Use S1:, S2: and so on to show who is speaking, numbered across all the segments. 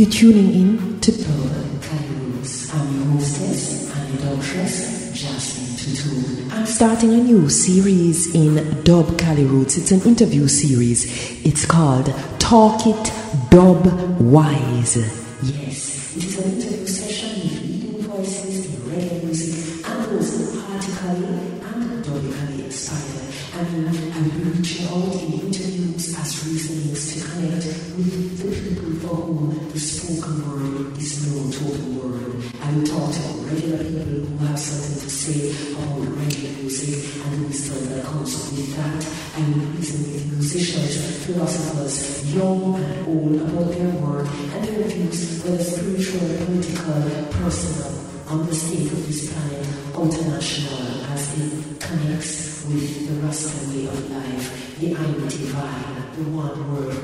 S1: You're tuning in to Kali Rootz. I'm your hostess and adulteress, Jasmine Tutu. I'm starting a new series in Dub Kali Rootz. It's an interview series. It's called Talk It Dub Wise. Yes, it is an interview young old, about their work and their views, whether spiritual, political, personal, on the state of this planet, international, as it connects with the Rasta way of life, the identity vibe, the one world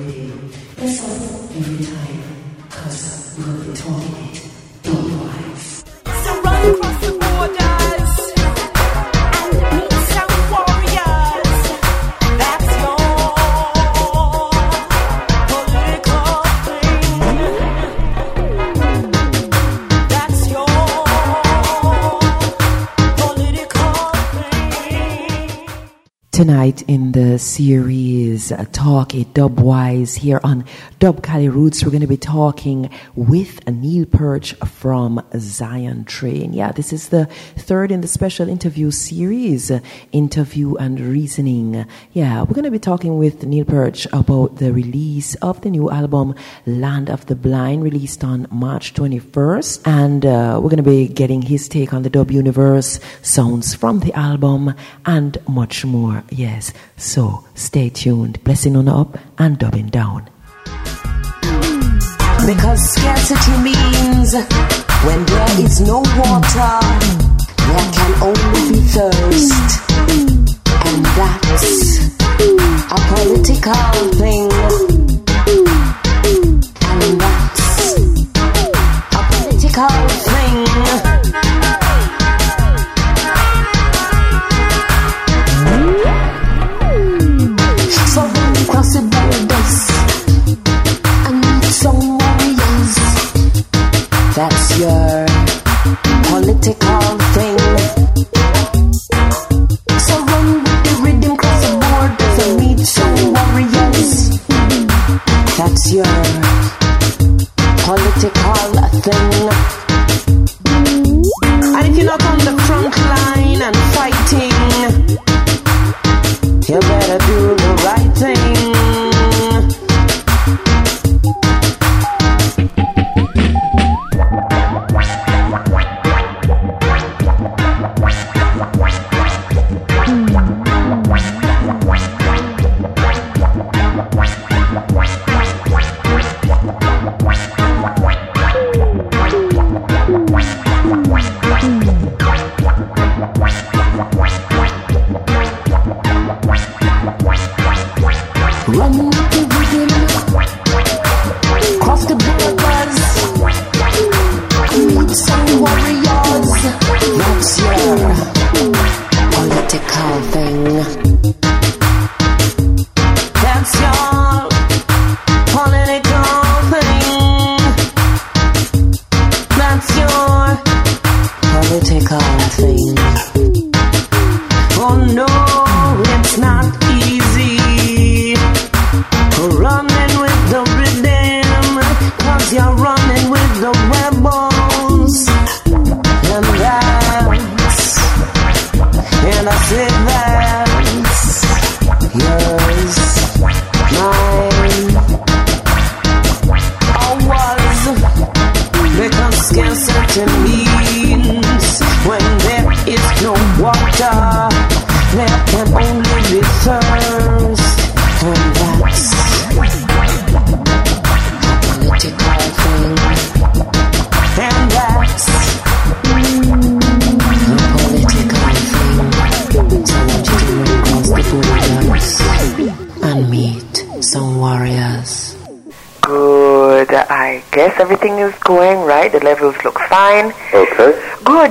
S1: Tonight in the series uh, Talk It Dubwise here on Dub Kali Rootz, we're going to be talking with Neil Perch from Zion Train. Yeah, this is the third in the special interview series, uh, Interview and Reasoning. Yeah, we're going to be talking with Neil Perch about the release of the new album Land of the Blind, released on March 21st. And uh, we're going to be getting his take on the dub universe, sounds from the album, and much more. Yes, so stay tuned. Blessing on up and dubbing down.
S2: Because scarcity means when there is no water, there can only be thirst. And that's a political thing. And that's your political thing. So with the rhythm, cross the borders and meet some warriors. That's your political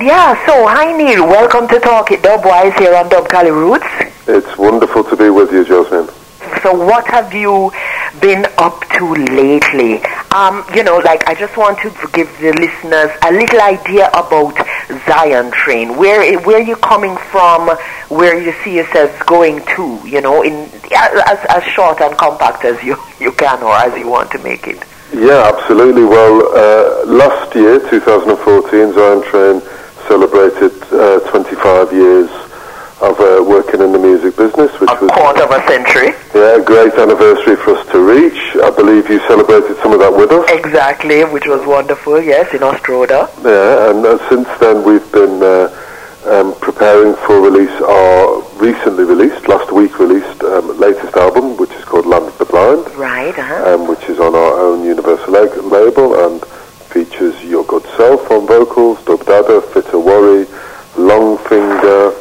S3: yeah. So, hi Neil. Welcome to Talk It Dubwise here on Dub Kali Rootz.
S4: It's wonderful to be with you, Josephine.
S3: So, what have you been up to lately? um, you know, like I just want to give the listeners a little idea about Zion Train. Where where you coming from? Where you see yourselves going to? You know, in as, as short and compact as you you can or as you want to make it.
S4: Yeah, absolutely. Well, uh, last year, 2014, Zion Train celebrated uh, 25 years of uh, working in the music business, which
S3: A
S4: was
S3: quarter of a century.
S4: yeah, a great anniversary for us to reach. I believe you celebrated some of that with us.
S3: Exactly, which was wonderful. Yes, in Ostroda.
S4: Yeah, and uh, since then we've been uh, um, preparing for release our recently released, last week released, um, latest album, which is called Land of the Blind.
S3: Right. Uh-huh.
S4: um, which is on our own Universal label and features Your Good Self on vocals, Dub Dada, Fitta Warri, Longfingah,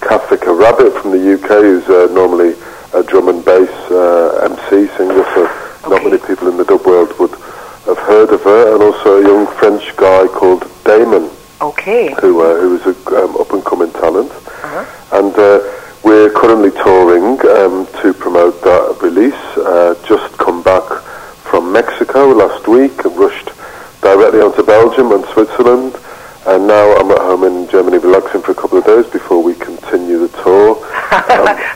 S4: Kafika Rabbit from the UK, who's uh, normally a drum and bass uh, MC singer, so not many people in the dub world would have heard of her, and also a young French guy called Damon
S3: Okay.
S4: who uh, who is a um, up and coming talent,
S3: Uh-huh.
S4: and uh, we're currently touring um, to promote that release. Uh, just come back from Mexico last week and rushed directly onto Belgium and Switzerland, and now I'm at home in Germany relaxing for a couple of days before we continue the tour.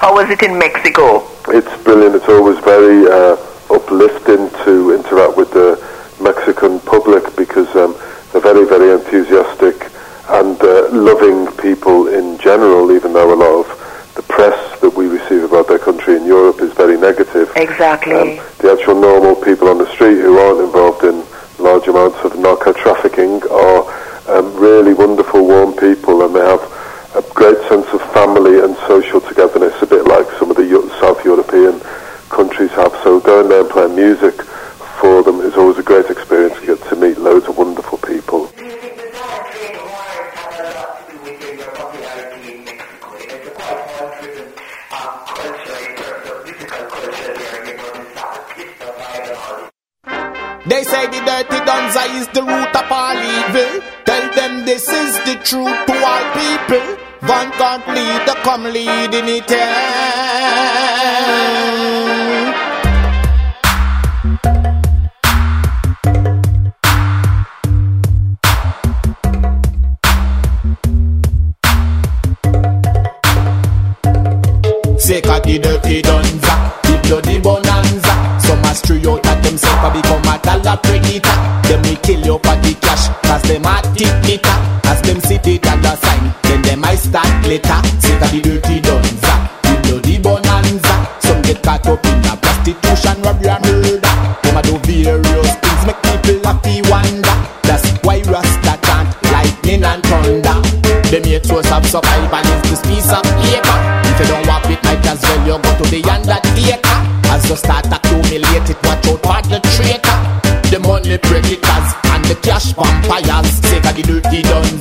S3: How was it in Mexico?
S4: It's brilliant. It's always very uh, uplifting to interact with the Mexican public because um, they're very, very enthusiastic and uh, loving people in general, even though a lot of the press that we receive about their country in Europe is very negative.
S3: Exactly.
S4: Um, the actual normal people on the street who aren't involved in large amounts of narco trafficking are um, really wonderful, warm people, and they have a great sense of family and social togetherness, a bit like some of the South European countries have. So going there and playing music for them is always a great experience get to meet loads of
S5: They say the dirty Donza is the root of all evil. Tell them this is the truth to all people. One can't lead, the come leading it. Say cut the dirty Donza, the bloody bonanza. Stray out at themself a become a dollar predator. Them will kill you for the cash, cause them a meter. As them see the dollar sign, then them I start glitter. Say cut the dirty Donza, the bloody bonanza. Some get caught up in a prostitution, robbery and murder. Them a do various things, make people happy wonder. That's why Rasta chant lightning and thunder. Them here source of survival is this piece of paper. If you don't want it, might as well you go to the undertaker. You start accumulate it, watch out for the traitor. The money predators and the cash vampires. Say the dirty dunza,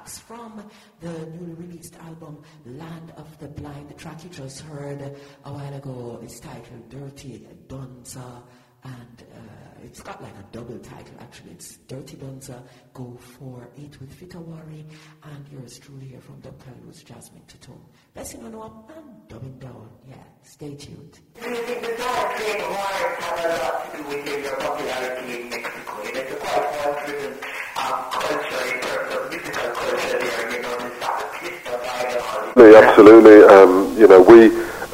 S1: tracks from the newly released album Land of the Blind. The track you just heard a while ago is titled Dirty Donza*, and uh, it's got like a double title actually. It's Dirty Donza*. Go For It with Fitta Warri and yours truly here from Dr. Luz Jasmine Tatum. Blessing on up and dubbing down. Yeah, stay tuned.
S3: Do you think the Zion Train awards have a lot to do with your popularity in Mexico? It's a quite one-driven um, culture in terms of musical culture there, you know, the Zapatista vibe and all this.
S4: Absolutely, absolutely. Um, you know, we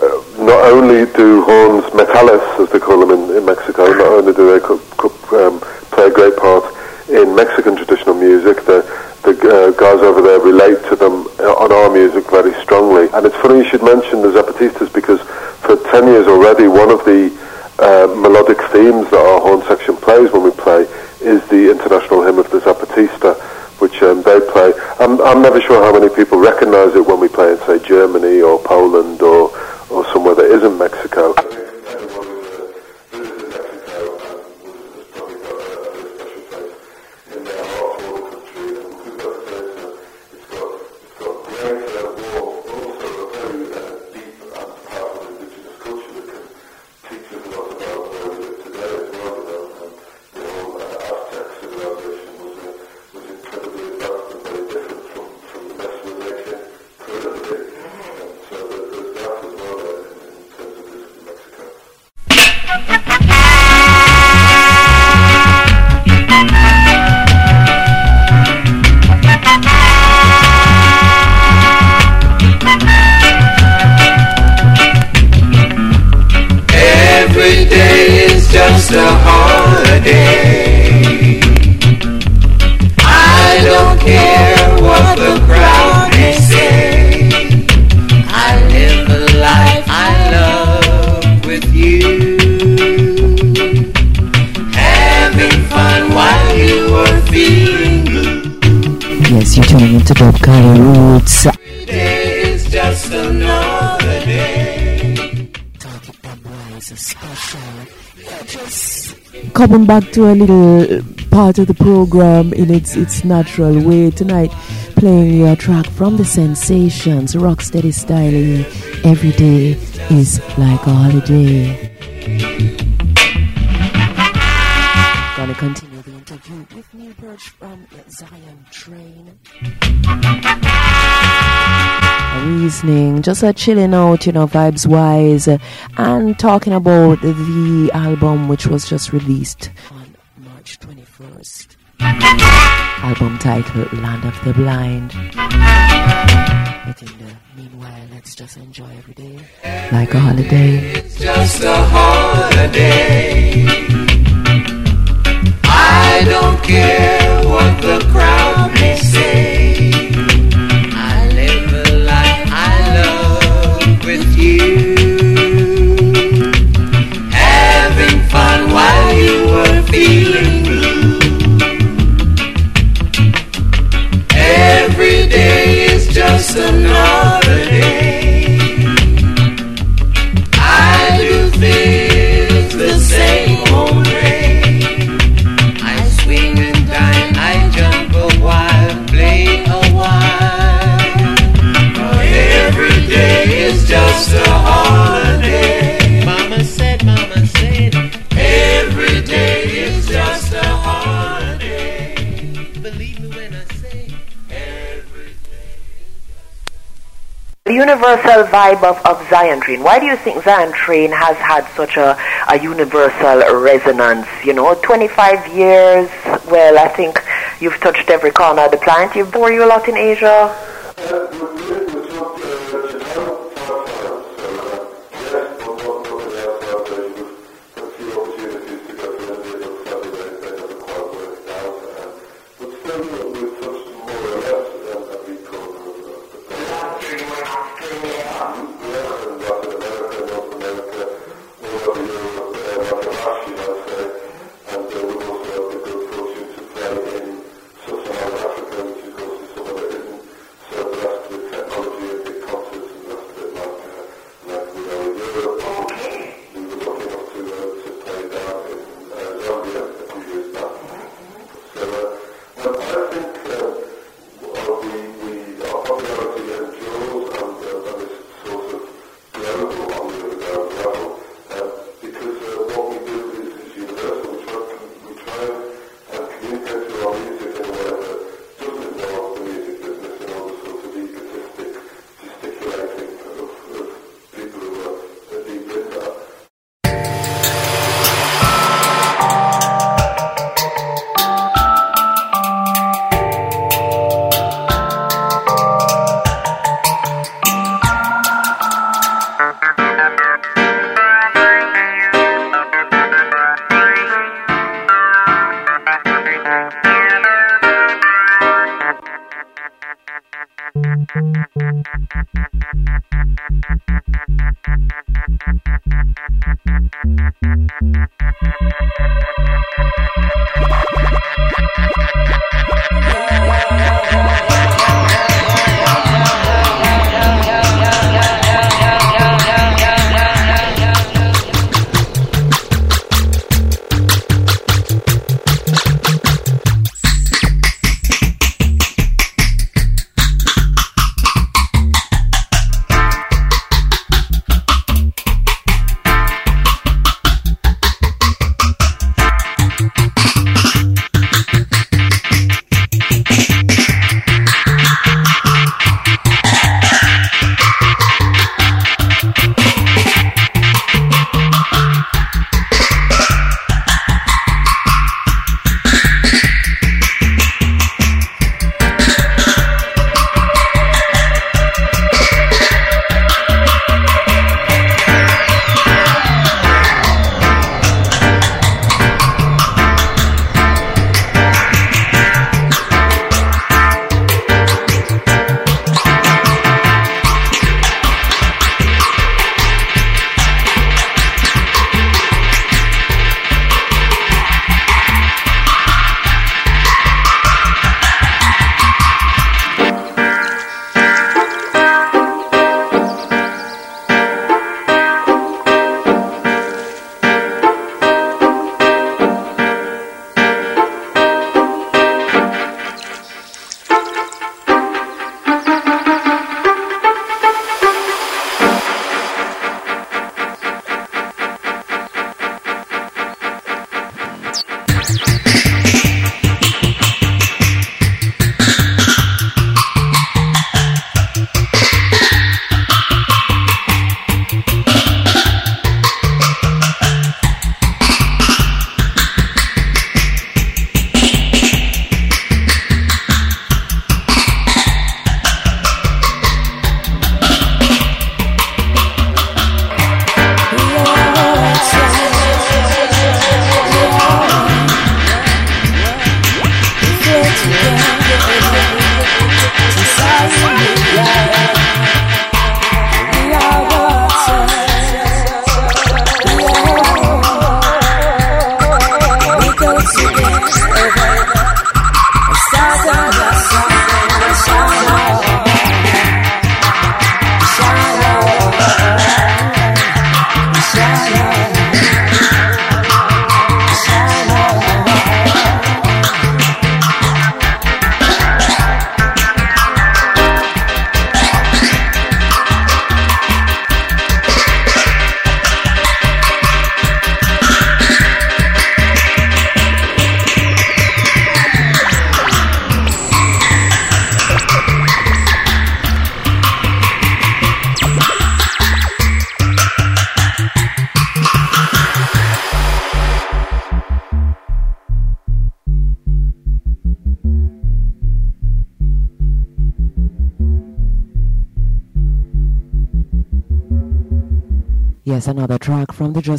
S4: uh, not only do horns metales, as they call them in, in Mexico, not only do they co- co- um, play a great part in Mexican traditional music, the, the uh, guys over there relate to them uh, on our music very strongly. And it's funny you should mention the Zapatistas because for 10 years already, one of the uh, melodic themes that our horn section plays when we play is the international hymn of the Zapatista, which um, they play. I'm, I'm never sure how many people recognize it when we play in, say, Germany or Poland or, or somewhere that isn't Mexico.
S6: Just a holiday. I don't care what the crowd may say. I live the life I love with you. Having fun while you are feeling blue.
S1: Yes, you're tuning into Dub Roots. Coming back to a little uh, part of the program in its its natural way tonight. Playing your track from the Sensations, Rocksteady Styling. Every day is like a holiday. Gonna continue just a chilling out, you know, vibes wise, uh, and talking about the album which was just released on March 21st. Album title Land of the Blind. But in the meanwhile, let's just enjoy every day like a holiday.
S6: It's just a holiday. I don't care what the crowd
S3: universal vibe of, of Zion. Why do you think Zion Train has had such a, a universal resonance? You know, 25 years, well, I think you've touched every corner of the planet. You've toured you a lot in Asia.
S4: Uh,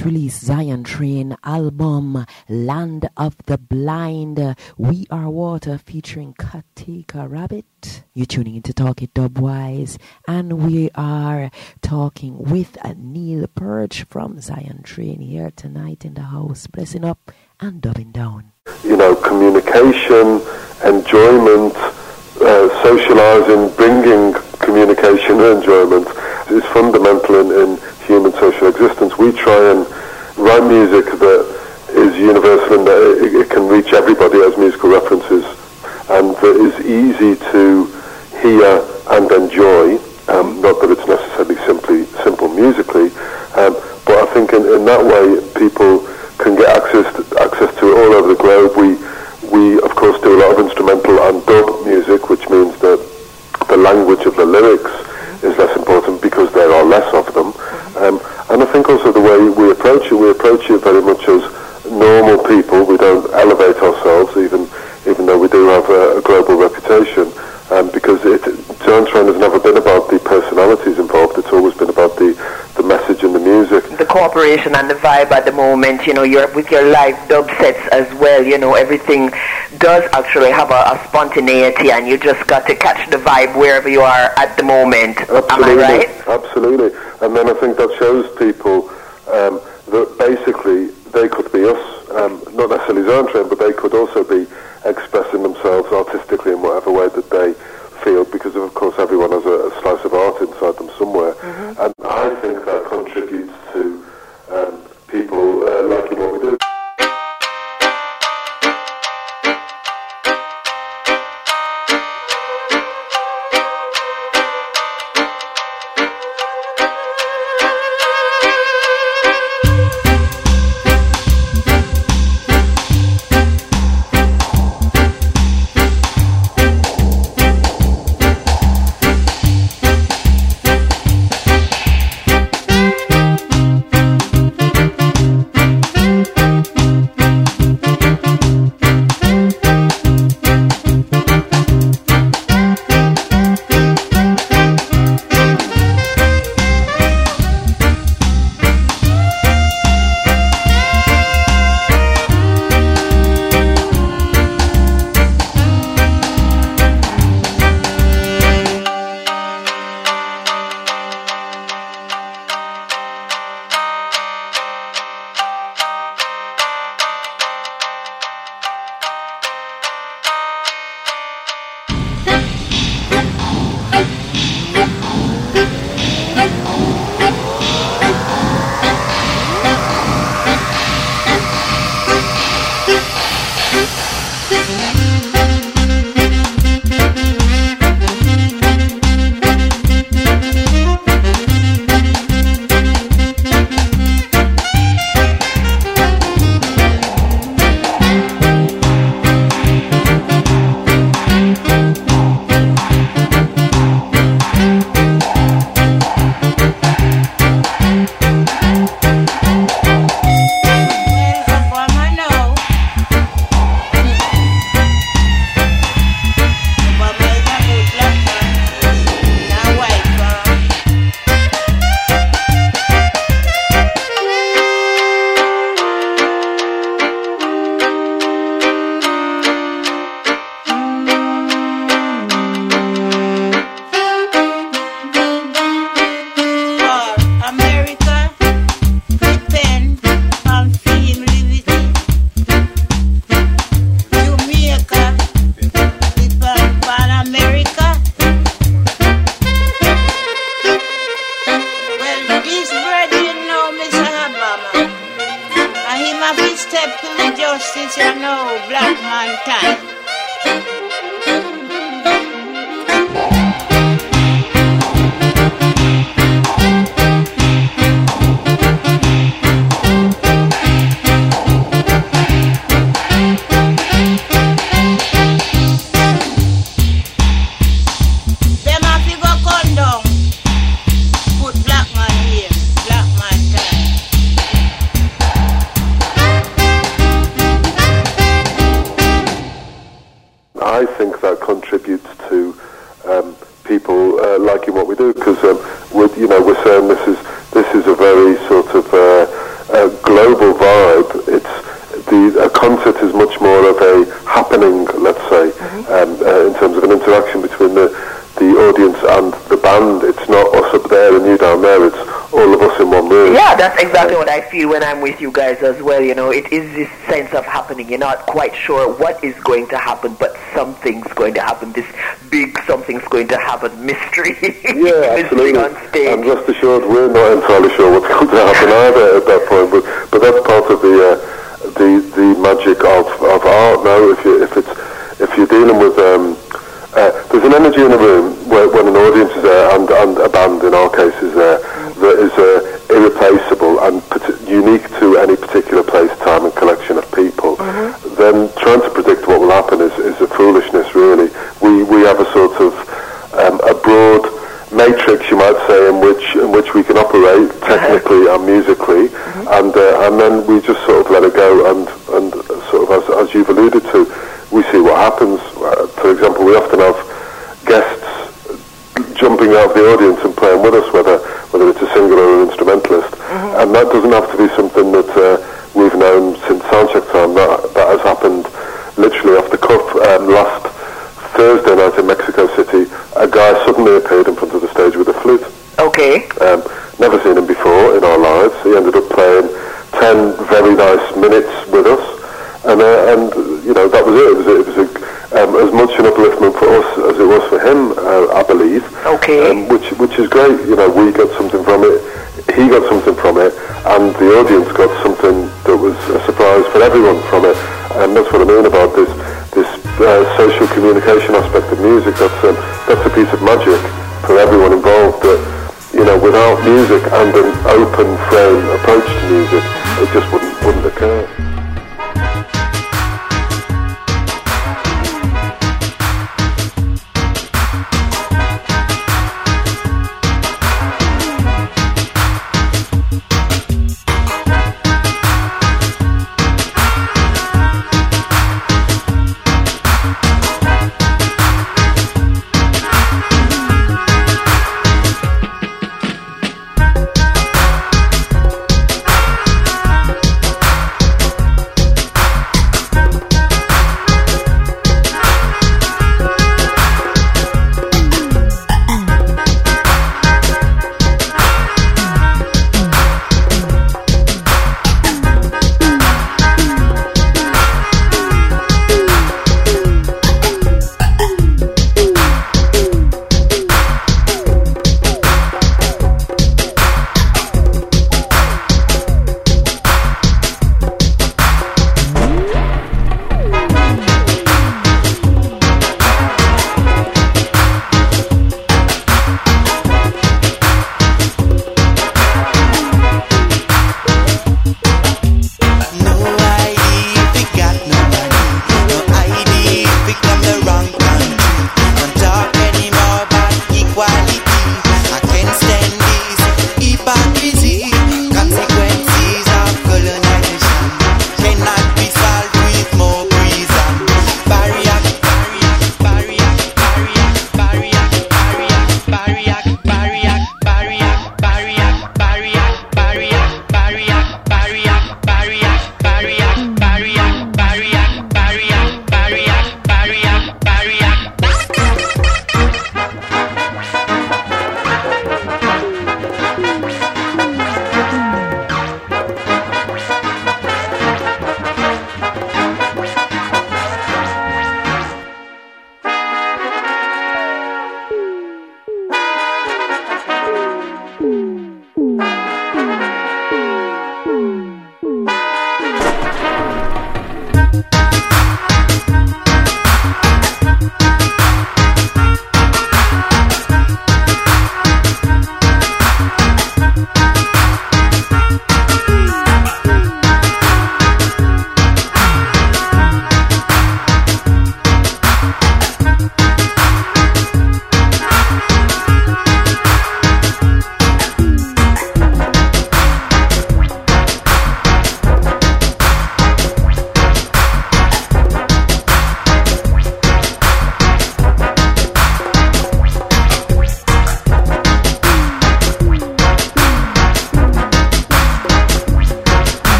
S1: just released Zion Train album, Land of the Blind. We Are Water featuring Katika Rabbit. You're tuning into Talk It Dubwise, and we are talking with Neil Perch from Zion Train here tonight in the house, blessing up and dubbing down.
S4: you know, communication, enjoyment, uh, socializing, bringing communication and enjoyment is fundamental in, in human social existence. We try and write music that is universal and that it, it can reach everybody as musical references and that is easy to hear and enjoy. Um, not that it's necessarily simply simple musically, um, but I think in, in that way people can get access to, access to it all over the globe. We we of course do a lot of instrumental and dub music, which means that the language of the lyrics is less important because there are less of them. Um, and I think also the way we approach it, we approach it very much as normal people. We don't elevate ourselves, even even though we do have a, a global reputation, um, because it, Zion Train has never been about the personalities involved. It's always been about the, the message and the
S3: cooperation and the vibe at the moment, you know, you're with your live dub sets as well, you know, everything does actually have a, a spontaneity and you just got to catch the vibe wherever you are at the moment. Am I
S4: Absolutely,
S3: right?
S4: absolutely. And then I think that shows people um, that basically they could be us, um, not necessarily Zion Train, but they could also be not
S3: quite sure what is going to happen, but something's going to happen. This big something's going to happen mystery.
S4: Yeah,
S3: mystery
S4: absolutely.
S3: on stage.
S4: And rest assured, we're not entirely sure what's going to happen either at that point. But but that's part of the uh, the the magic of, of art. Now, if you if it's if you're dealing with um, uh, there's an energy in a room where, when an audience is there and, and a band in our case is there that is uh, irreplaceable and parti- unique to any particular place, time, and collection of people. Then trying to predict what will happen is, is a foolishness, really. We we have a sort of um, a broad matrix, you might say, in which in which we can operate technically and musically, and uh, and we just sort of let it go, and and sort of as, as you've alluded to, we see what happens. Uh, for example, we often have guests jumping out of the audience and playing with us, whether whether it's a singer or an instrumentalist, and that doesn't have to be something that uh, we've known since soundcheck time. That that has happened literally off the cuff. Um, last Thursday night in Mexico City, a guy suddenly appeared in front of the stage with a flute.
S3: okay.
S4: Um, never seen him before in our lives. He ended up playing very nice minutes with us, and uh, and you know that was it. It was, it was a, um, as much an upliftment for us as it was for him, uh, I believe.
S3: Okay.
S4: Um, which which is great. You know, we got something from it. He got something from it, and the audience got something that was a surprise for everyone from it. And that's what I mean about this this uh, social communication aspect of music. That's um, that's a piece of magic without music and an open frame approach to music, it just wouldn't wouldn't occur.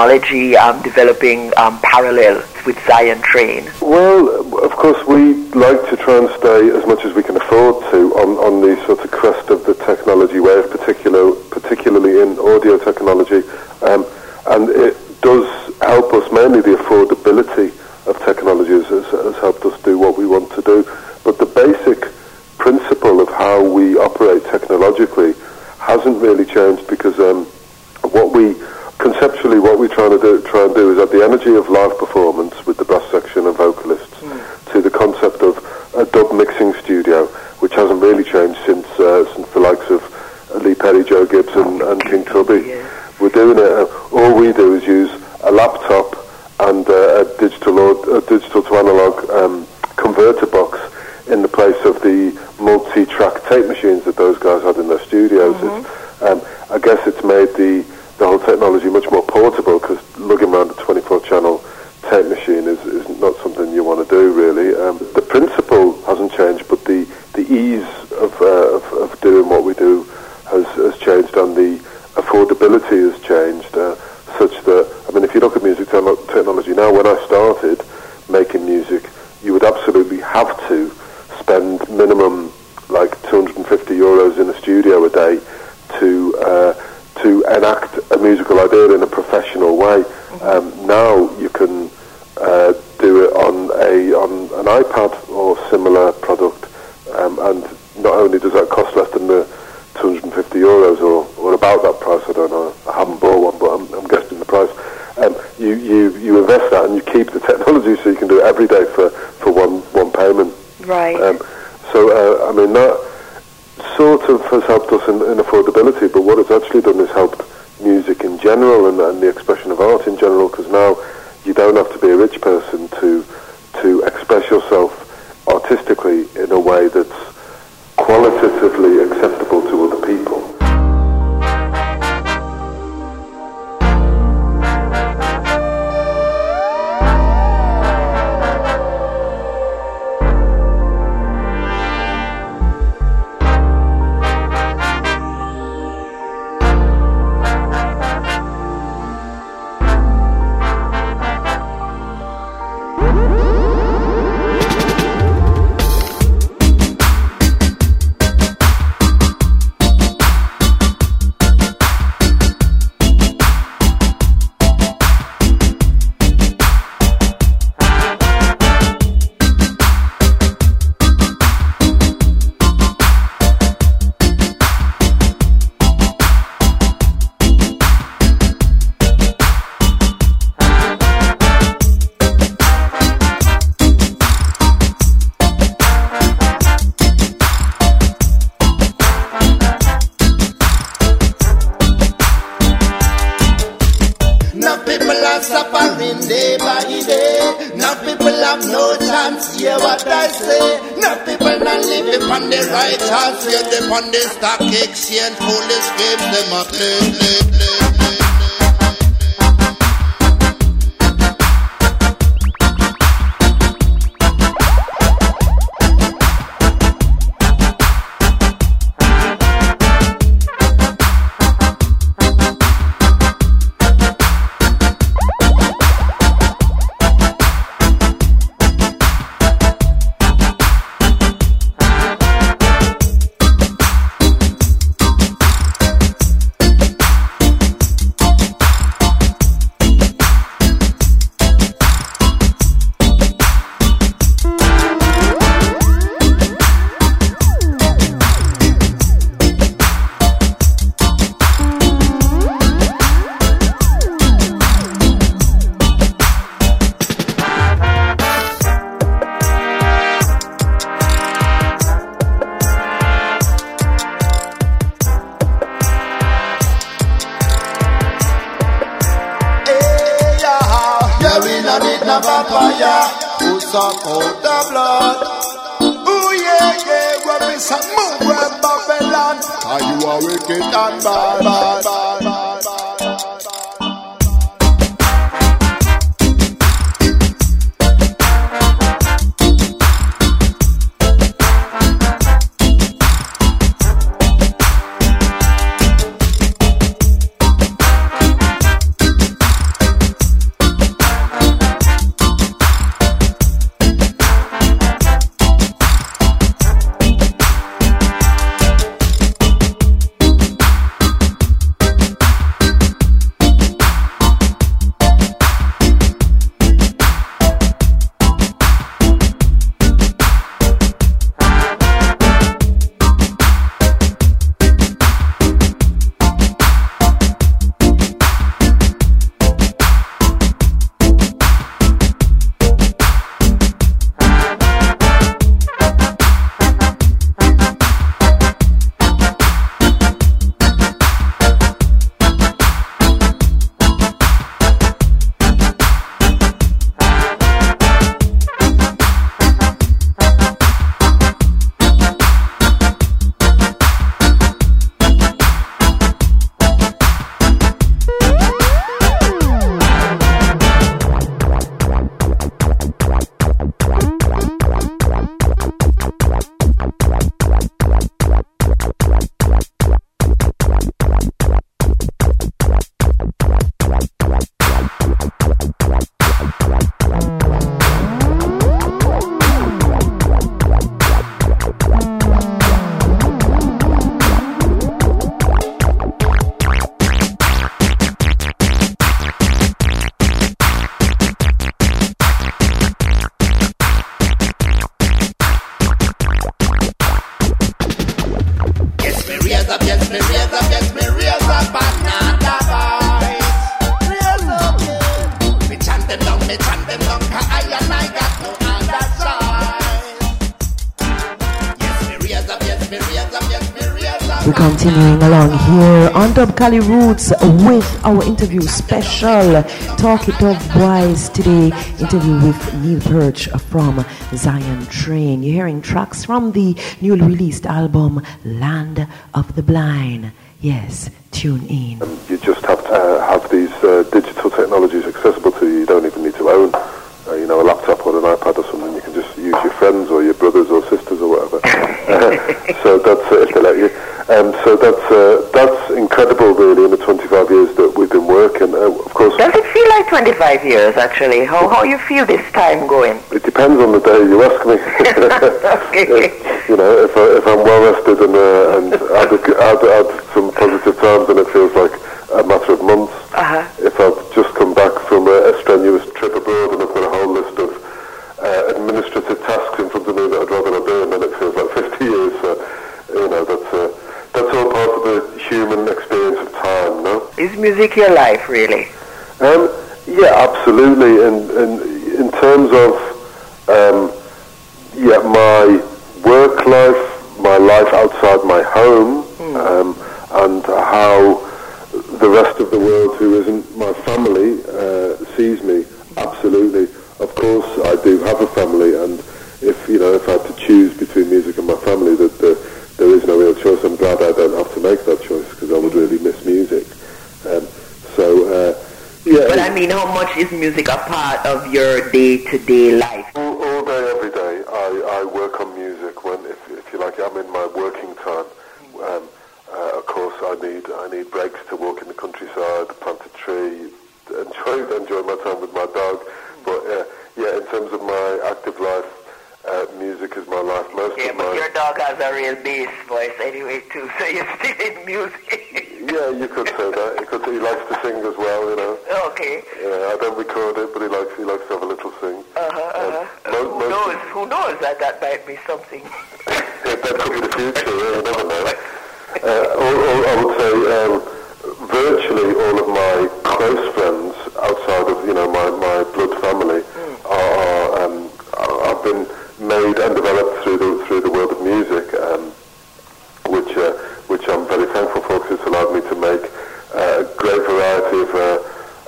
S3: Technology um, developing um, parallel with Zion Train?
S4: Well, of course, we like to try and stay as much as we can afford to on, on the sort of crest of the technology wave, particular, particularly in audio technology. Um, and it does help us, mainly the affordability of technology has, has, has helped us do what we want to do. But the basic principle of how we operate technologically hasn't really changed because um, what we conceptually what we're trying to do try and do is add the energy of live performance with the brass section and vocalists to the concept of a dub mixing studio, which hasn't really changed since uh, since the likes of Lee Perry, Joe Gibbs, and, and King Tubby. We're doing it. Uh, all we do is use a laptop and uh, a digital or, a digital to analog um, converter box in the place of the multi-track tape machines that those guys had in their studios. It's, um, I guess it's made the, the whole technology much more portable because lugging around a 24-channel tape machine is, is not something you want to do really. Um, the principle hasn't changed, but the, the ease of, uh, of, of 250 euros in a studio a day to uh, to enact a in a professional way. Um, now you can uh, do it on a on an iPad or similar product, um, and not only does that cost less than the 250 euros or, or about that price, I don't know, I haven't bought one, but I'm, I'm guessing the price. Um, you, you, you invest that and you keep the technology so you can do it every day for, for one, one payment.
S3: Right.
S4: Um, so, uh, I mean, that sort of has helped us in, in affordability, but what it's actually done is helped music in general and, and the expression of art in general, because now you don't have to be a rich person to to express yourself
S5: and bad,
S1: Kali Rootz with our interview special Talk It Dub Wise today. Interview with Neil Perch from Zion Train. You're hearing tracks from the newly released album Land of the Blind. Yes, tune in.
S4: You just have to uh, have these uh, digital technologies accessible to you. You don't even need to own, uh, you know, a laptop or an iPad or something. You can just use your friends or your brothers or sisters or whatever. so that's if they let you. Um, so that's uh, that's incredible, really, in the 25 years that we've been working. Uh, of course,
S3: Does it feel like 25 years, actually? How, how you feel this time going?
S4: it depends on the day you ask me.
S3: Okay.
S4: you know, if, I, if I'm well rested and, uh, and had, a, g- had, had some positive times, then it feels like a matter of months.
S3: Uh-huh.
S4: If I've just come back from a, a strenuous trip abroad and I've got a whole list of uh, administrative tasks
S3: music your life, really?
S4: Um, yeah, absolutely. And, and in terms of um, yeah, my work life, my life outside my home, um, and how the rest of the world who isn't my family uh, sees me. Absolutely. Of course, I do have a family, and if you know, if I had to choose between music and my family, that the, there is no real choice. I'm glad I don't have to make that choice because I would really miss music. Um, so, uh, yeah.
S3: But I mean, how much is music a part of your day-to-day life?
S4: All, all day, every day, I, I work on music. When, if, if you like, I'm in my working time. Um, uh, of course, I need I need breaks to walk in the countryside, plant a tree, enjoy enjoy my time with my dog. But uh, yeah, in terms of my active life, uh, music is my life. Most
S3: Yeah,
S4: of
S3: but
S4: my
S3: your dog has a real bass voice anyway, too, so you're still in music.
S4: yeah, you could say that. He, could, he likes to sing as well, you know.
S3: okay.
S4: Yeah, I don't record it, but he likes he likes to have a little sing.
S3: Uh-huh,
S4: Um,
S3: uh-huh.
S4: mo-
S3: Who
S4: most-
S3: knows? Who knows that that might be something?
S4: Yeah, that could be the future, yeah, you never know. Uh, or, or I would say um, virtually all of my close friends outside of, you know, my, my blood family are, are, um, are, have been made and developed through the, through the world of music, um, which, uh, which I'm very thankful for because it's allowed me to make uh, a great variety of uh,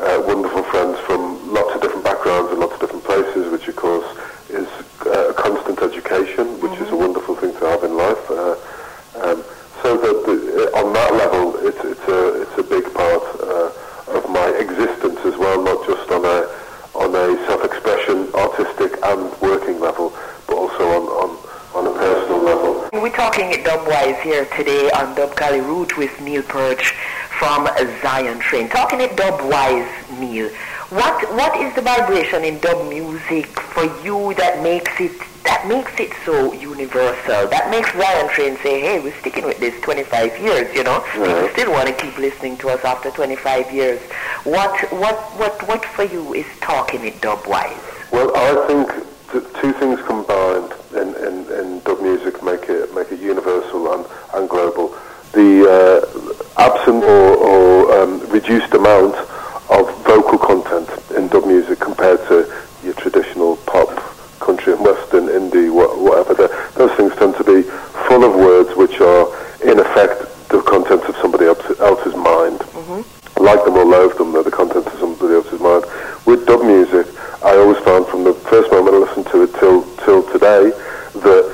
S4: uh, wonderful friends from lots of different backgrounds and lots of different places, which of course is uh, a constant education, which is a wonderful thing to have in life. Uh, um, so that the, on that level, it's, it's a it's a big part uh, of my existence as well, not just on a on a self-expression, artistic and working level, but also on on, on a personal level.
S3: We're talking Dubwise here today on Dub Kali Rootz with Neil Perch from Zion Train. Talking at Dubwise, Neil, what what is the vibration in dub music for you that makes it that makes it so universal? That makes Zion Train say, "Hey, we're sticking with this 25 years." You know, people still want to keep listening to us after 25 years. What what what what for you is talking at Dubwise?
S4: Well, I think th- two things combined in, in, in dub music make it make it universal and, and global. The uh, absent or, or um, reduced amount of vocal content in dub music compared to your traditional pop, country and western, indie, wha- whatever. The, those things tend to be full of words which are, in effect, the contents of somebody else's mind like them or loathe them, they're the content of somebody else's mind. With dub music, I always found from the first moment I listened to it till till today that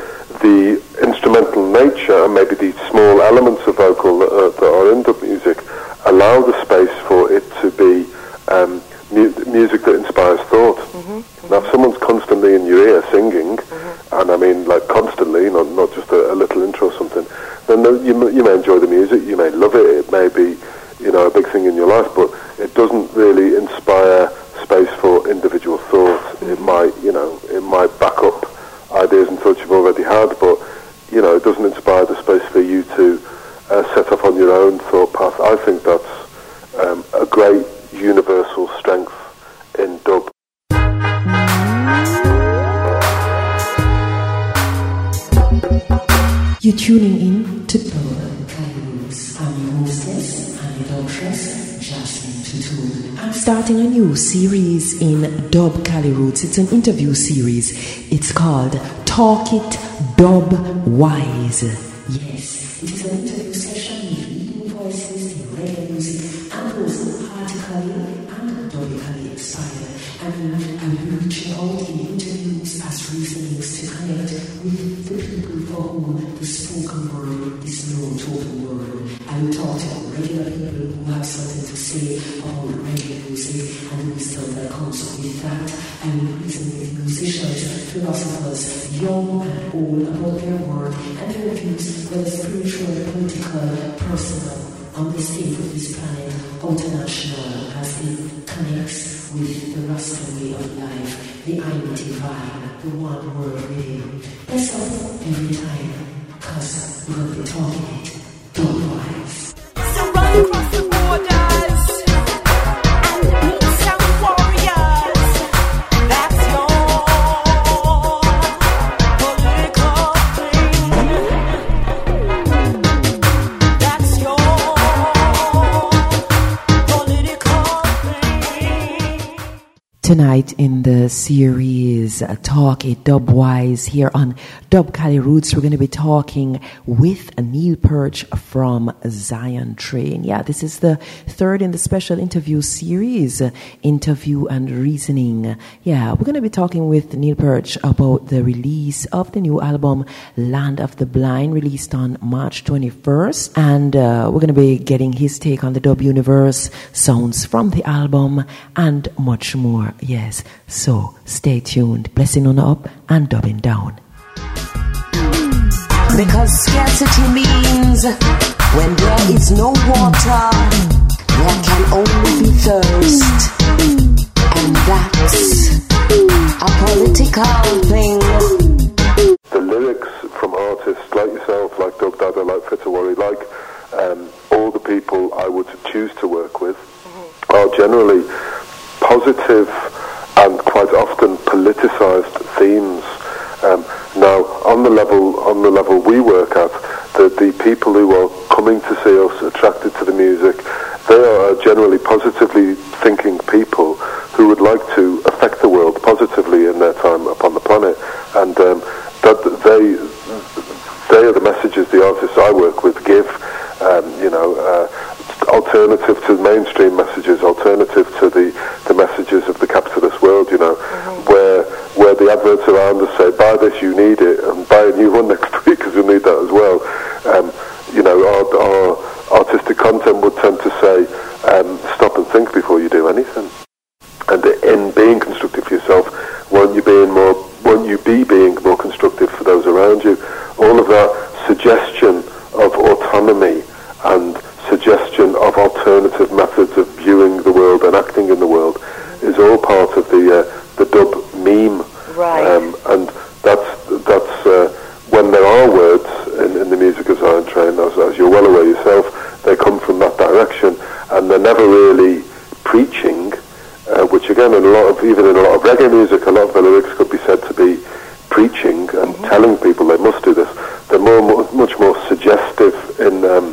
S4: the instrumental nature and maybe the small elements of vocal that are, that are in dub music allow the space for it to be um, mu- music that inspires thought. Mm-hmm. Mm-hmm. Now, if someone's constantly in your ear singing, mm-hmm. and I mean like constantly, not not just a, a little intro or something, then the, you, you may enjoy the music, you may love it, it may be you know, a big thing in your life, but it doesn't really inspire space for individual thought. It might, you know, it might back up ideas and thoughts you've already had, but, you know, it doesn't inspire the space for you to uh, set off on your own thought path. I think that's um, a great universal strength in dub.
S1: You're tuning in to Dub. I'm I'm starting a new series in Dub Kali Rootz. It's an interview series. It's called Talk It Dub Wise. Yes, it is an interview session with leading voices in reggae music and those artically and dubically inspired. And I'll be reaching out in interviews as reasonings to connect with the people for whom the spoken word is known to the world. I will talk to regular people have something to say about reggae music and wisdom that comes with that. And with musicians, philosophers, young and old, about their work and their views, whether spiritual, political, personal, on the state of this planet, international, as it connects with the Rasta way of life, the Unity vibe, the one world rhythm. Let's up every time, series uh, Talk It Dubwise here on Dub Kali Rootz, we're going to be talking with Neil Perch from Zion Train. Yeah, this is the third in the special interview series, uh, Interview and Reasoning. Yeah, we're going to be talking with Neil Perch about the release of the new album Land of the Blind, released on March 21st. And uh, we're going to be getting his take on the dub universe, sounds from the album, and much more. Yes, so stay tuned. Blessing on up and dubbing down.
S2: Because scarcity means when there is no water, there can only be thirst. And that's a political thing.
S4: the lyrics from artists like yourself, like Dubdadda, like Fitta Warri, like um, all the people I would choose to work with, are generally positive and quite often politicized themes. Um, now, on the level on the level we work at, the, the people who are coming to see us, attracted to the music, they are generally positively thinking people who would like to affect the world positively in their time upon the planet, and um, that they they are the messages the artists I work with give. Um, you know, uh, alternative to mainstream messages, alternative to the, the messages of the capitalist world. You know, where where the adverts around us say, "Buy this, you need it," and buy a new one next week because you need that as well. Um, you know, our, our artistic content would tend to say, um, "Stop and think before you do anything." and in being constructive for yourself, won't you being more, won't you be being more constructive for those around you? All of that suggestion of autonomy and suggestion of alternative methods of viewing the world and acting in the world is all part of the uh, the dub meme.
S3: Right.
S4: Um, and that's that's uh, when there are words in, in the music of Zion Train, as, as you're well aware yourself, they come from that direction, and they're never really preaching. Uh, which again, in a lot of even in a lot of reggae music, a lot of the lyrics could be said to be preaching and telling people they must do this. They're more, more much more suggestive in um,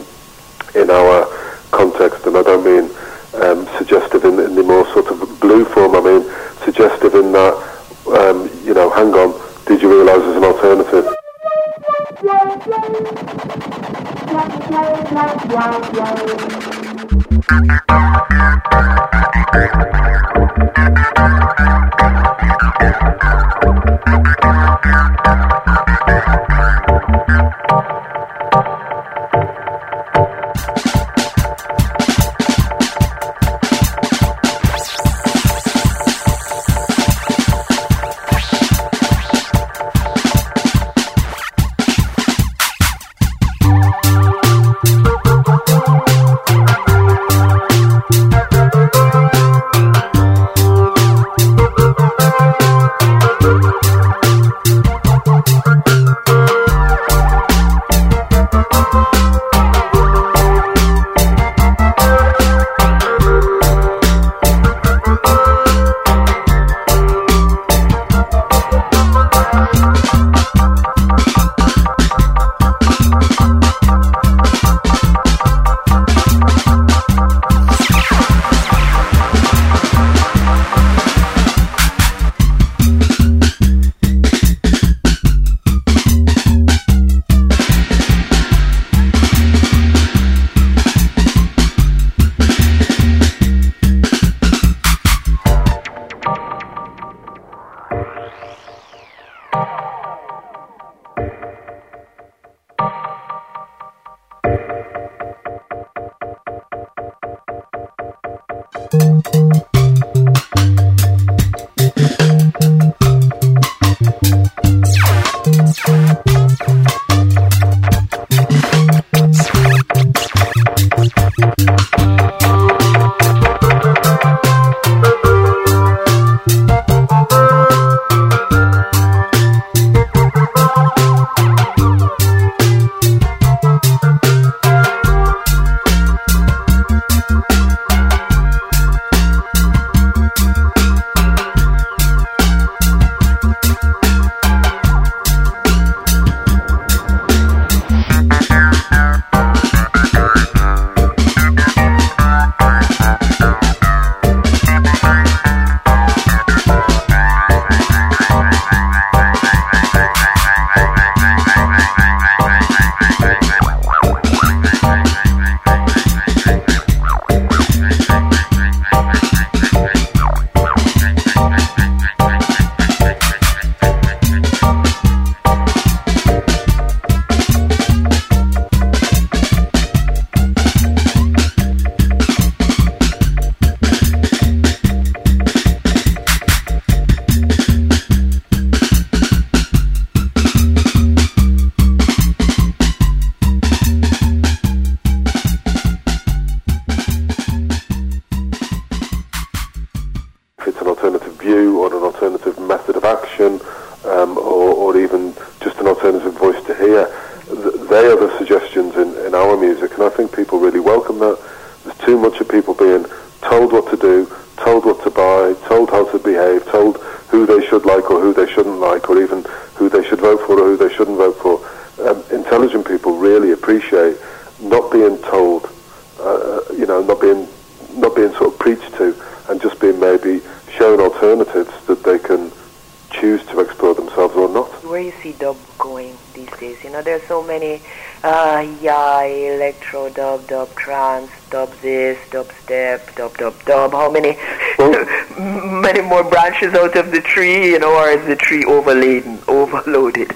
S3: branches out of the tree, you know, or is the tree overladen, overloaded?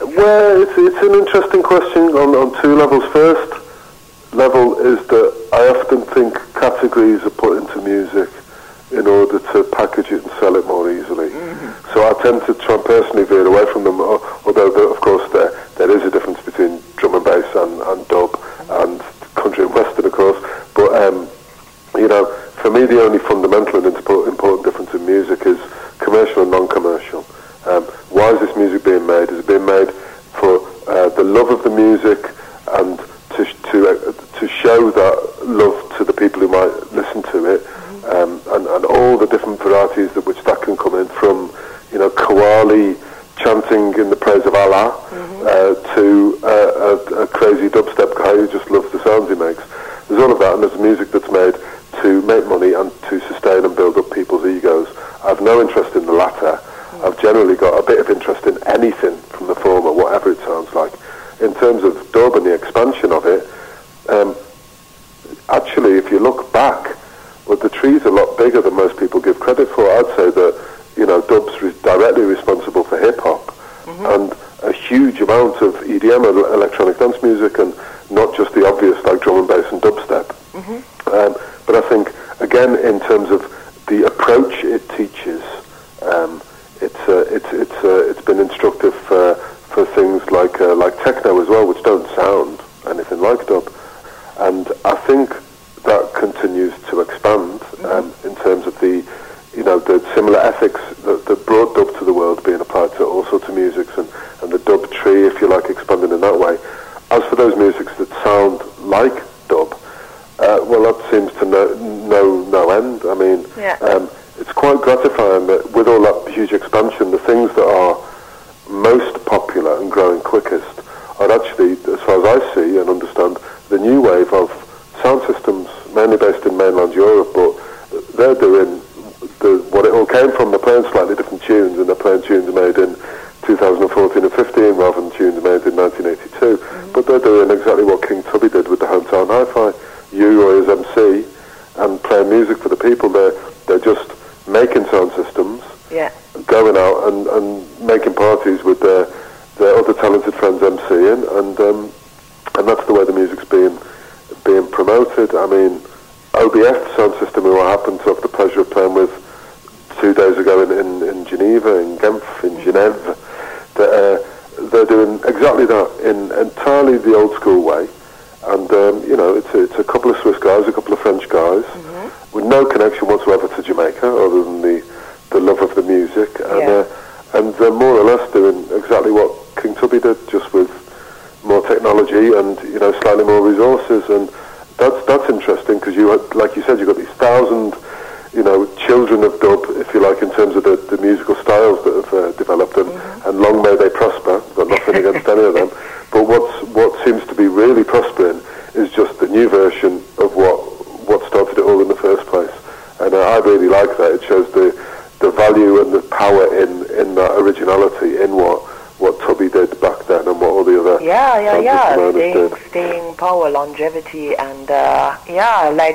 S4: well, it's, it's an interesting question on, on two levels. First,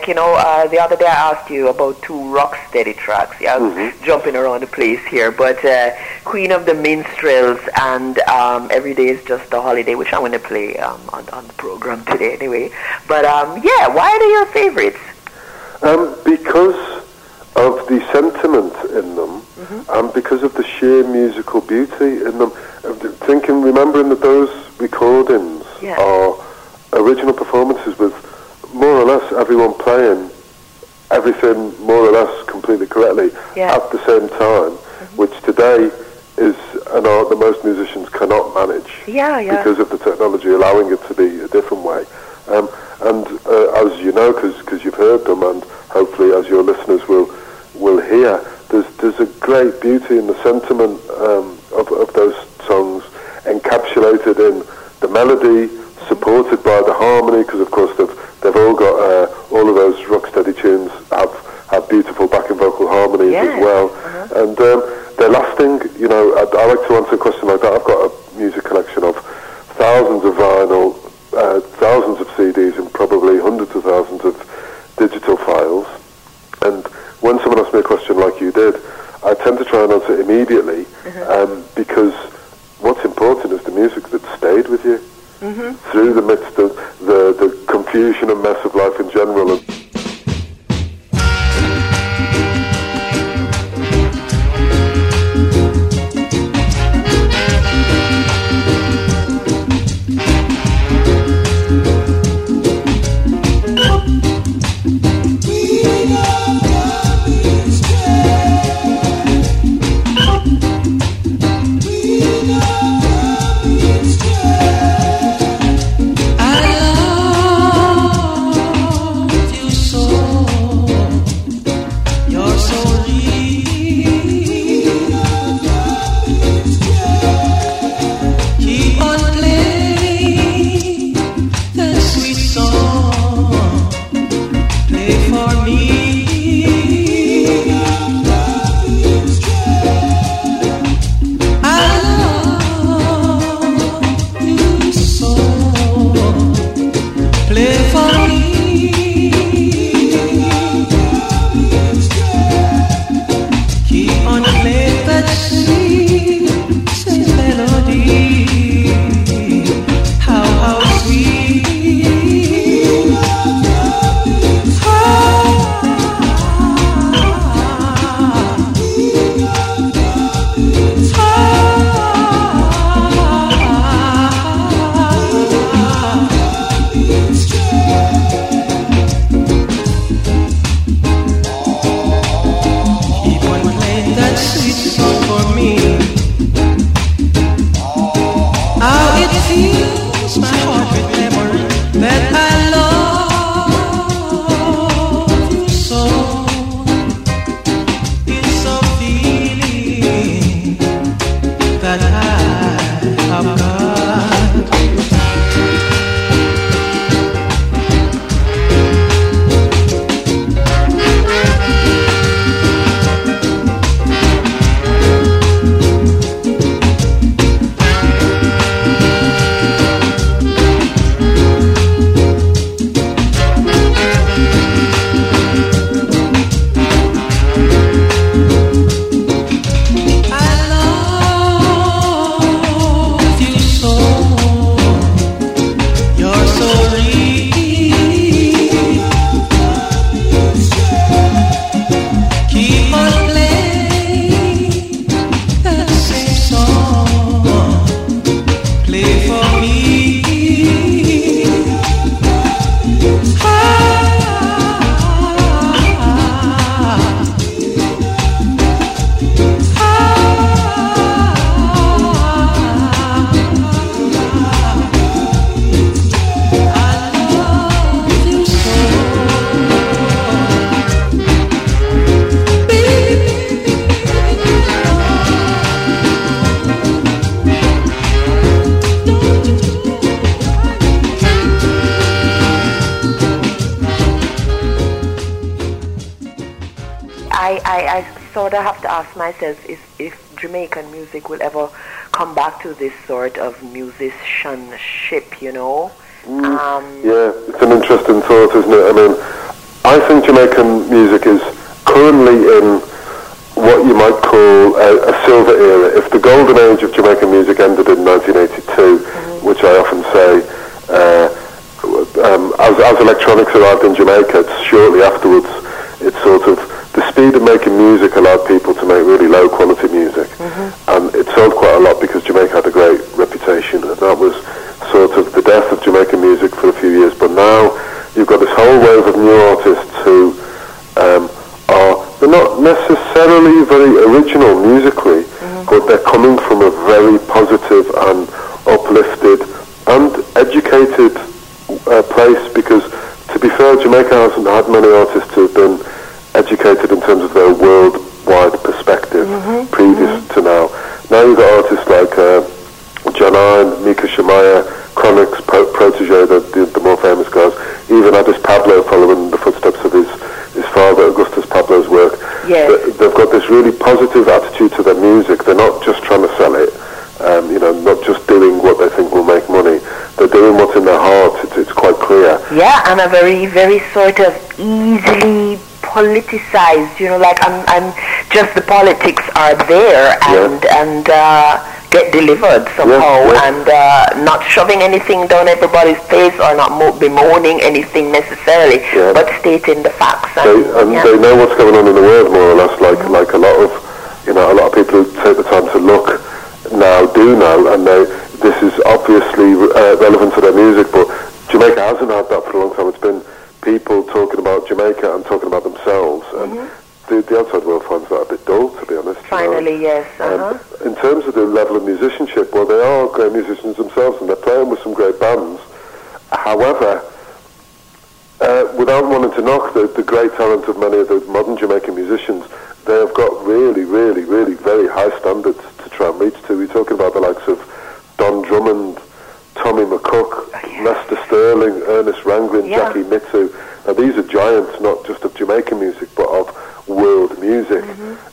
S4: like
S3: you know, uh, the other day I asked you about two rock steady tracks. Yeah, I was
S4: Mm-hmm.
S3: jumping around the place here, but uh, Queen of the Minstrels and um, Every Day is Just a Holiday, which I'm going to play um, on, on the program today anyway. But um, yeah, why are they your favorites?
S4: Um, because of the sentiment in them, and because of the sheer musical beauty in them. Thinking, remembering that those recordings
S3: Yeah.
S4: are original performances with more or less everyone playing everything more or less completely correctly
S3: Yeah.
S4: at the same time, which today is an art that most musicians cannot manage
S3: Yeah, yeah.
S4: because of the technology allowing it to be a different way. Um, and uh, as you know, because you've heard them, and hopefully as your listeners will will hear, there's there's a great beauty in the sentiment um, of, of those songs, encapsulated in the melody, supported by the harmony, because of course they've they've all got uh, all of those rocksteady tunes have have beautiful backing vocal harmonies as well, and um, they're lasting. You know, I, I like to answer a question like that. I've got a music collection of thousands of vinyl, uh, thousands of CDs, and probably hundreds of thousands of digital files. And when someone asks me a question like you did, I tend to try and answer immediately um, because what's important is the music that stayed with you Mm-hmm. through the midst of the, the confusion and mess of life in general. Really positive attitude to their music. They're not just trying to sell it, um, you know, not just doing what they think will make money. They're doing what's in their heart. It's, it's quite clear.
S3: Yeah, and a very, very sort of easily politicized. You know, like I'm, I'm just the politics are there and and uh, get delivered somehow,
S4: yeah.
S3: and uh, not shoving anything down everybody's face or not mo- bemoaning anything necessarily,
S4: Yeah.
S3: but stating the facts.
S4: They, and
S3: yeah.
S4: they know what's going on in the world more or less, like like a lot of you know a lot of people who take the time to look now do know, and they this is obviously uh, relevant to their music, but Jamaica hasn't had that for a long time. It's been people talking about Jamaica and talking about themselves, and the, the outside world finds that a bit dull, to be honest. you know.
S3: Finally, yes. Uh-huh.
S4: In terms of the level of musicianship, well, they are great musicians themselves, and they're playing with some great bands. However, uh, without wanting to knock the, the great talent of many of the modern Jamaican musicians, they have got really, really, really very high standards to try and reach to. We're talking about the likes of Don Drummond, Tommy McCook, Lester Sterling, Ernest Ranglin,
S3: Yeah.
S4: Jackie Mittoo. Now these are giants, not just of Jamaican music, but of world music.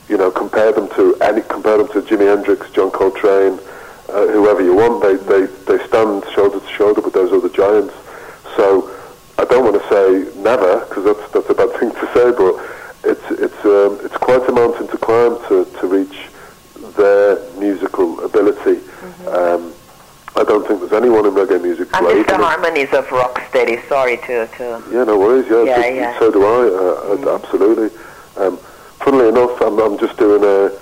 S4: You know, compare them to any, compare them to Jimi Hendrix, John Coltrane, uh, whoever you want. They, they they stand shoulder to shoulder with those other giants. So I don't want to say never because that's that's a bad thing to say, but it's it's um, it's quite a mountain to climb to, to reach their musical ability. Um, I don't think there's anyone in reggae music
S3: And it's the harmonies of Rocksteady. Sorry to to.
S4: Yeah, no worries. Yeah,
S3: Yeah,
S4: so,
S3: yeah.
S4: so do I. Uh, uh, Absolutely. Um, funnily enough, I'm, I'm just doing a,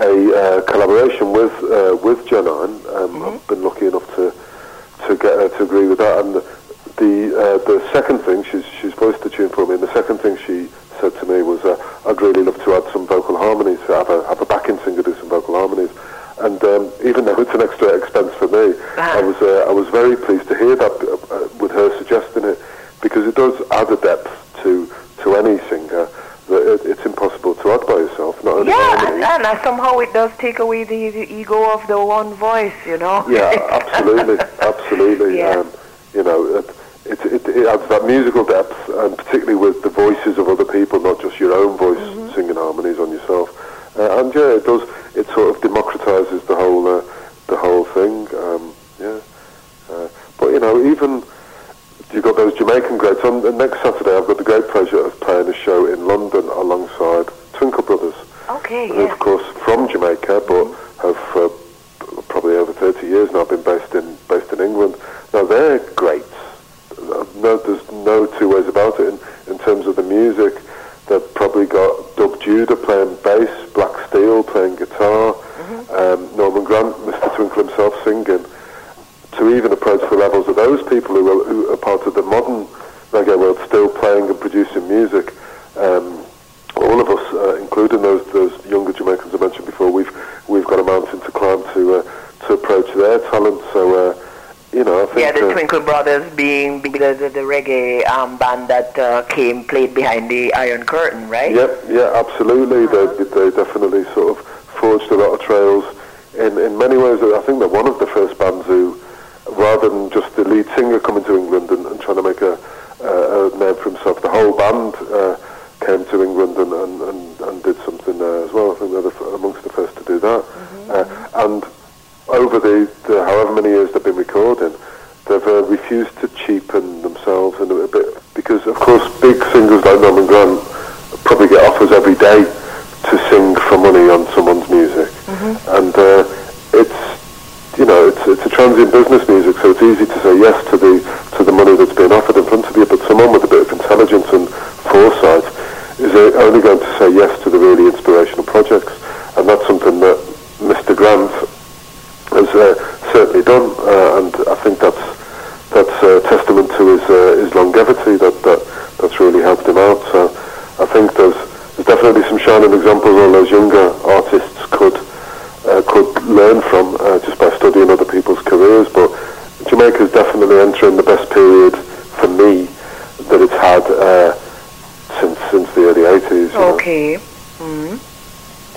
S4: a uh, collaboration with uh, with Janine. Um, I've been lucky enough to to get her to agree with that. And the the, uh, the second thing she's she's voiced the tune for me. And the second thing she said to me was, uh, "I'd really love to add some vocal harmonies. Have a have a backing singer do some vocal harmonies." And um, even though it's an extra expense for me, I was uh, I was very pleased to hear that uh, with her suggesting it because it does add a depth to to any singer it's impossible to add by yourself. Not only
S3: Yeah, and, and somehow it does take away the, the ego of the one voice, you know.
S4: Yeah, absolutely, absolutely.
S3: Yeah.
S4: Um, you know, it, it, it, it adds that musical depth, and particularly with the voices of other people, not just your own voice
S3: Mm-hmm.
S4: singing harmonies on yourself. Uh, and yeah, it does. It sort of democratizes the whole uh, the whole thing. Um, yeah, uh, but you know, even you've got those Jamaican greats. On and next Saturday, I've got the great pleasure of playing a show in London alongside Twinkle Brothers
S3: Okay,
S4: who,
S3: yeah.
S4: of course, from Jamaica, but have uh, probably over 30 years now been based in based in England. Now they're great. Uh, No, there's no two ways about it. In, in terms of the music, they've probably got Doug Judah playing bass, Black Steel playing guitar, um, Norman Grant, Mr. Twinkle himself singing. To even approach the levels of those people who are, who are part of the modern reggae world, still playing and producing music. Um, all of us, uh, including those those younger Jamaicans I mentioned before, we've we've got a mountain to climb to uh, to approach their talent. So uh, you know, I think
S3: Yeah, the
S4: uh,
S3: Twinkle Brothers being being the, the, the reggae um, band that uh, came played behind the Iron Curtain, right?
S4: yeah, yeah, absolutely. They they definitely sort of forged a lot of trails. In in many ways, I think they're one of the first bands who, rather than just the lead singer coming to England and, and trying to make a, a, a, name for himself, the whole band uh, came to England and, and, and, and, did something there as well. I think they're the, amongst the first to do that.
S3: Mm-hmm.
S4: Uh, and over the, the, however many years they've been recording, they've uh, refused to cheapen themselves in a bit because, of course, big singers like Norman Grant probably get offers every day to sing for money on someone's music, mm-hmm. and uh, it's you know it's it's a transient business music, so it's easy to say yes to the to the money that's being offered in front of you. But someone with a bit of intelligence and foresight is only going to say yes to the really inspirational projects, and that's something that Mr. Grant has uh, certainly done, uh, and I think that's that's a testament to his uh, his longevity that, that that's really helped him out. So I think there's there's definitely some shining examples all those younger artists could uh, could learn from uh, just by studying other people's careers. But Jamaica is definitely entering the best period for me that it's had uh, since since the early 80s.
S3: Okay. Mm.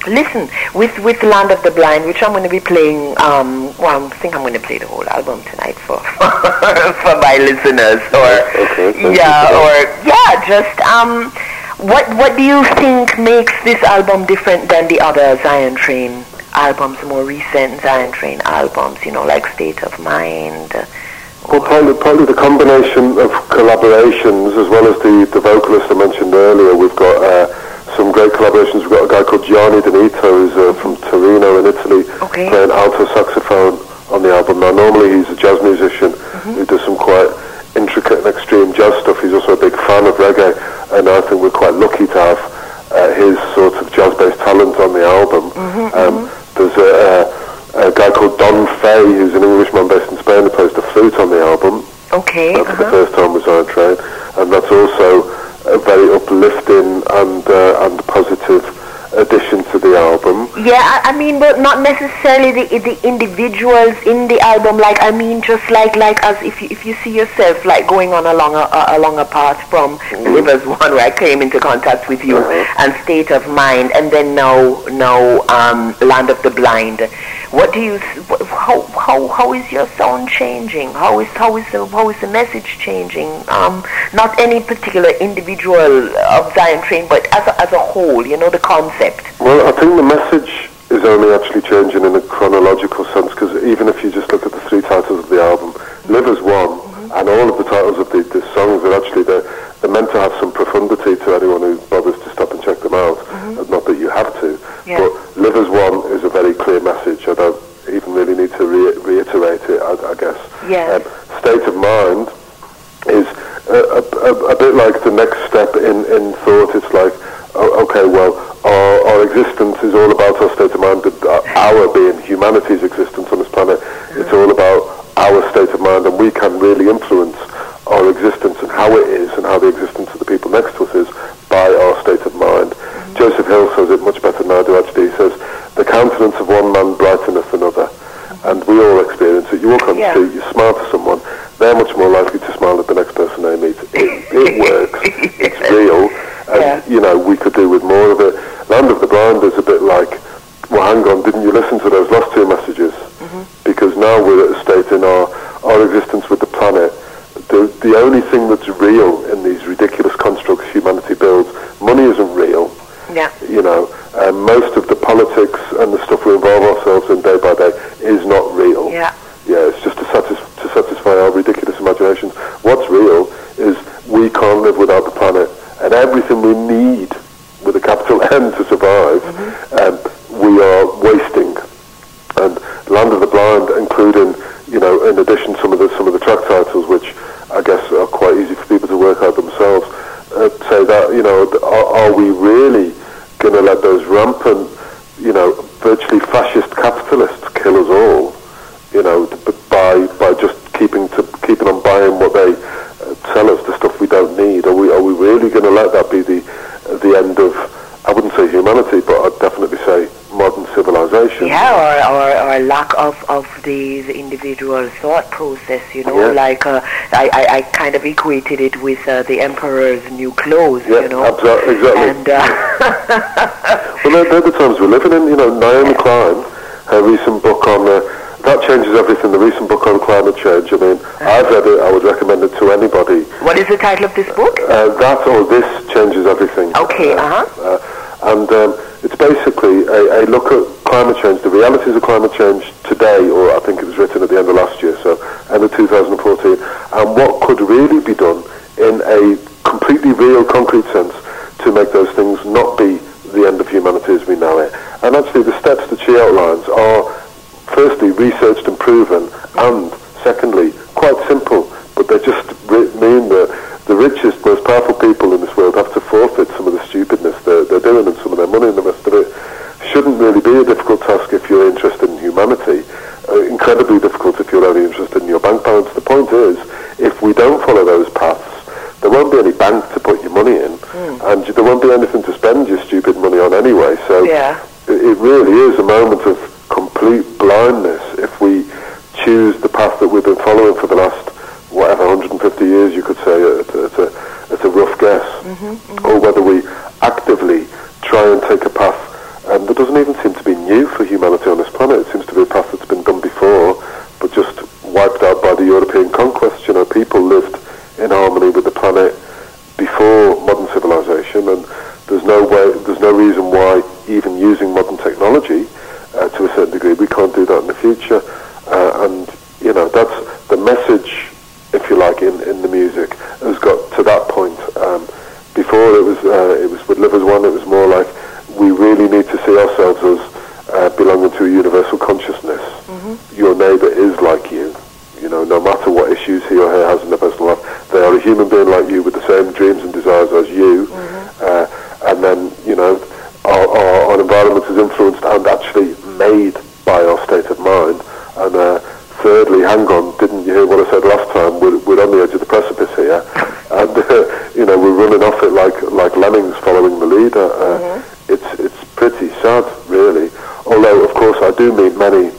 S3: Listen, with with Land of the Blind, which I'm going to be playing. Um, well, I think I'm going to play the whole album tonight for for my listeners. Or
S4: Okay,
S3: yeah, or yeah, just um, what what do you think makes this album different than the other Zion Train albums, more recent Zion Train albums? You know, like State of Mind.
S4: Well, partly, partly the combination of collaborations as well as the, the vocalist I mentioned earlier. We've got uh, some great collaborations. We've got a guy called Gianni Denitto who's uh, from Torino in Italy
S3: Okay.
S4: playing alto saxophone on the album. Now, normally he's a jazz musician who does some quite intricate and extreme jazz stuff. He's also a big fan of reggae, and I think we're quite lucky to have uh, his sort of jazz-based talent on the album. Um, there's a, a, a guy called Don Fay, who's an Englishman based in Spain, who plays the flute on the album.
S3: Okay.
S4: That's the
S3: uh-huh.
S4: first time was on a train, and that's also a very uplifting and uh, and positive addition the.
S3: Yeah, I, I mean, but not necessarily the the individuals in the album. Like, I mean, just like like as if you, if you see yourself like going on along a, a along a path from Live as One, where I came into contact with you, and State of Mind, and then now now um, Land of the Blind. What do you? How how how is your sound changing? How is how is the how is the message changing? Um, not any particular individual of Zion Train, but as a, as a whole. You know the concept.
S4: Well, I think the message is only actually changing in a chronological sense because even if you just look at the three titles of the album, Live as One, and all of the titles of the, the songs are actually they're, they're meant to have some profundity to anyone who bothers to stop and check them out. Uh, Not that you have to,
S3: Yeah.
S4: but Live as One is a very clear message. I don't even really need to re- reiterate it. I, I guess.
S3: Yes.
S4: Um, State of Mind is a, a, a bit like the next step in, in thought. It's like, oh, okay, well, our, our existence is all about our state of mind, but our being humanity's existence on this planet, it's all about our state of mind, and we can really influence our existence and how it is and how the existence of the people next to us is by our state of mind. Joseph Hill says it much better than I do, actually. He says, the countenance of one man brighteneth another. And we all experience it. You walk on the
S3: Yeah.
S4: street, you smile to someone, they're much more likely to smile at the next person they meet. It, it works. It's real. And,
S3: Yeah.
S4: you know, we could do with more of it. Land of the Blind is a bit like, well, hang on, didn't you listen to those last two messages? Mm-hmm. Because now we're at a state in our, our existence with the planet. The, the only thing that's real in these ridiculous constructs humanity builds, money isn't real
S3: Yeah.
S4: you know, um, most of the politics and the stuff we involve ourselves in day by day is not real.
S3: Yeah.
S4: Yeah, it's just to, satis- to satisfy our ridiculous imaginations. What's real is we can't live without the planet, and everything we need with a capital N to survive, um, we are wasting. And Land of the Blind, including, you know, in addition some of the some of the track titles, which I guess are quite easy for people to work out themselves, uh, say that you know, th- are, are we really going to let those rampant, you know, virtually fascist capitalists kill us all? You know, th- b- by by just keeping to keeping on buying what they uh, sell us, the stuff we don't need. Are we are we really going to let that be the the end of? I wouldn't say humanity, but I'd definitely say modern civilization.
S3: Yeah, or, or, or lack of, of the, the thought process, you know,
S4: Yeah.
S3: like uh, I, I, I kind of equated it with uh, the emperor's new clothes,
S4: Yeah,
S3: you know.
S4: abso- exactly.
S3: And uh,
S4: Well, they're, the times we're living in. You know, Naomi Klein, her recent book on uh, that changes everything. The recent book on climate change. I mean, I've read it. I would recommend it to anybody.
S3: what is the title of this book?
S4: Uh, that or this changes everything.
S3: Okay,
S4: Uh,
S3: uh-huh.
S4: uh, and um, it's basically a, a look at climate change, the realities of climate change today, or I think it was written at the end of last year, so end of 2014, and what could really be done in a completely real, concrete sense to make those things not be the end of humanity as we know it. And actually, the steps that she outlines are, firstly, researched and proven, and secondly, quite simple, but they just re- mean that the richest, most powerful people in this world have to forfeit some of the stupidness they're, they're doing and some of their money and the rest of it. Shouldn't really be a difficult task if you're interested in humanity. Uh, incredibly difficult if you're only interested in your bank balance. The point is, if we don't follow those paths, there won't be any bank to put your money in, and there won't be anything to spend your stupid money on anyway. So
S3: Yeah.
S4: it, it really is a moment of complete blindness if we choose the path that we've been following for the last whatever 150 years you could say it's a, it's a, it's a rough guess. Or whether we actively try and take a path um, that doesn't even seem to be new for humanity on this planet. It seems to be a path that's been done before but just wiped out by the European conquest. You know people lived in harmony with the planet before modern civilization, and there's no way, there's no reason why even using modern technology uh, to a certain degree we can't do that in the future. Uh, and you know that's the message, if you like, in, in the music has got to that point. Um, before it was uh, it was with Live as One, it was more like we really need to see ourselves as uh, belonging to a universal consciousness. Your neighbour is like you. You know, no matter what issues he or her has in their personal life, they are a human being like you with the same dreams and desires as you. Uh, and then, you know, our, our, our environment is influenced and actually made by our state of mind. And uh, thirdly, hang on, didn't you hear what I said last time? We're, we're on the edge of the precipice here. And, uh, you know, we're running off it like, like lemmings following the leader. Uh, It's, it's pretty sad, really. Although, of course, I do meet many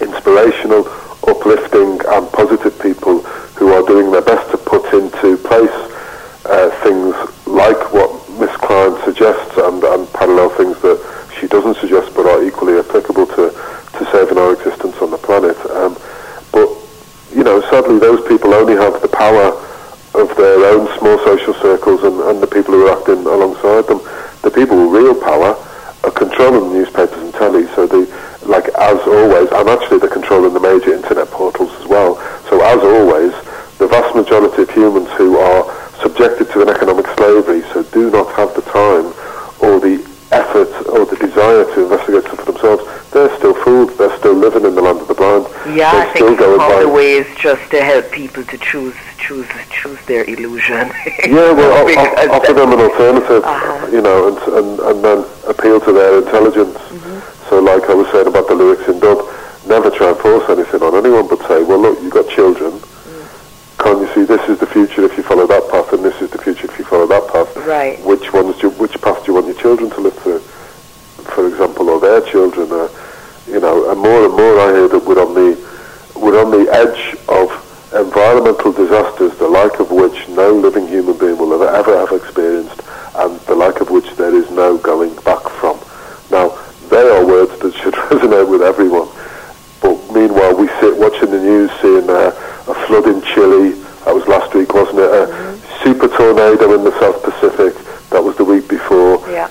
S4: inspirational, uplifting and positive people who are doing their best to put into place uh, things like what Miss Klein suggests and, and parallel things that she doesn't suggest but are equally applicable to, to saving our you know, sadly those people only have the power of their own small social circles and, and the people who are acting alongside them. The people with real power are controlling the newspapers and telly, so they, like as always, and actually they're controlling the major internet portals as well. So as always, the vast majority of humans who are subjected to an economic slavery, so do not have the time or the effort or the desire to investigate stuff for themselves, they're still fooled. They're still living in the land of the blind.
S3: Yeah,
S4: they're
S3: I
S4: still
S3: think of
S4: by
S3: the ways just to help people to choose choose choose their illusion.
S4: Yeah, well,
S3: Because
S4: o- offer them an alternative,
S3: Uh-huh.
S4: you know, and, and and then appeal to their intelligence. So, like I was saying about the lyrics in Dub, never try and force anything on anyone, but say, well, look, you've got children. Can't you see this is the future if you follow that path, and this is the future if you follow that path?
S3: Right.
S4: Which ones, do which path do you want your children to live through? For example, or their children, uh, you know, and more and more I hear that we're on the we're on the edge of environmental disasters, the like of which no living human being will ever, ever have experienced, and the like of which there is no going back from. Now, they are words that should resonate with everyone. But meanwhile, we sit watching the news, seeing uh, a flood in Chile. That was last week, wasn't it? A super tornado in the South Pacific. That was the week before
S3: Yeah.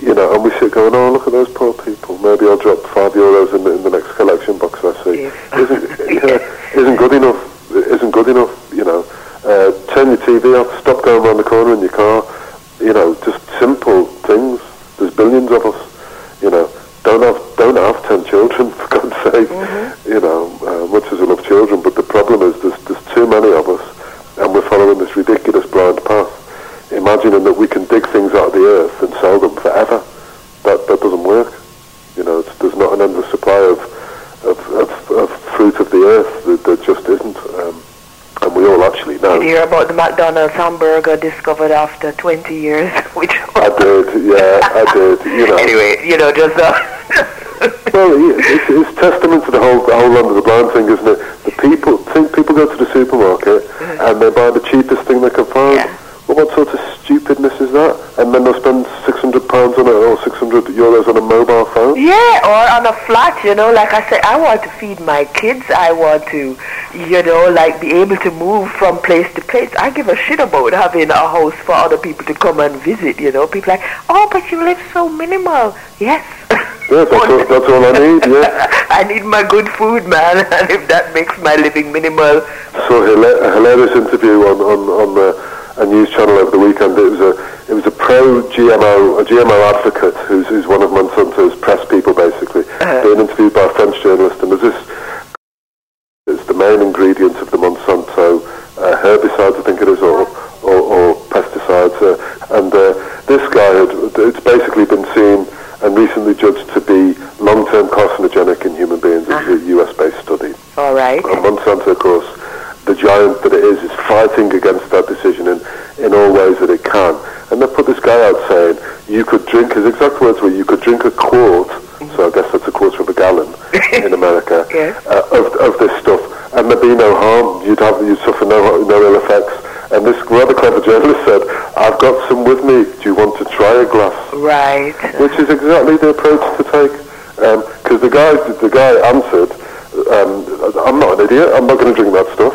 S4: you know, and we sit going, oh, look at those poor people. Maybe I'll drop five euros in the, in the next collection box I see.
S3: Yeah.
S4: Isn't, yeah, isn't good enough. Isn't good enough, you know. Uh, turn your TV off, stop going around the corner in your car. You know, just simple things. There's billions of us, you know. Don't have, don't have ten children, for God's sake. You know, uh, much as I love children, but the problem is there's, there's too many of us, and we're following this ridiculous blind path imagining that we can dig things out of the earth and sell them forever. That that doesn't work. You know, it's, there's not an endless supply of of, of, of fruit of the earth. That, there just isn't. Um, and we all actually know.
S3: Did you hear about the McDonald's hamburger discovered after 20 years? Which
S4: I did, yeah, I did. You know,
S3: anyway, you know, just uh,
S4: well, it's, it's testament to the whole the whole of the blind thing, isn't it? The people think people go to the supermarket and they buy the cheapest thing they can find.
S3: Yeah.
S4: Well, what sort of stupidness is that? And then they'll spend six hundred pounds on it or six hundred euros on a mobile phone.
S3: Yeah, or on a flat, you know, like I said, I want to feed my kids. I want to, you know, like be able to move from place to place. I give a shit about having a house for other people to come and visit, you know. People like, oh, but you live so minimal. Yes.
S4: Yeah, that's all, that's all I need. Yeah.
S3: I need my good food, man, and if that makes my living minimal,
S4: So, hilarious interview on on on uh, a news channel over the weekend. It was a it was a pro GMO a GMO advocate who's, who's one of Monsanto's press people basically being interviewed by a French journalist, and there's this it's the main ingredient of the Monsanto uh, herbicides, I think it is, or, or, or pesticides. Uh, and uh, this guy, had, it's basically been seen and recently judged to be long-term carcinogenic in human beings. It's a US-based study.
S3: All right.
S4: And Monsanto, of course, the giant that it is, is fighting against that decision in, in all ways that it can. And they put this guy out saying, you could drink, his exact words were, you could drink a quart, so I guess that's a quarter of a gallon in America,
S3: Yes.
S4: uh, of, of this stuff, and there'd be no harm. You'd have, you'd suffer no, no ill effects. And this rather clever journalist said, I've got some with me. Do you want to try a glass?
S3: Right.
S4: which is exactly the approach to take. Because the guy, the guy answered, um, "I'm not an idiot. I'm not going to drink that stuff."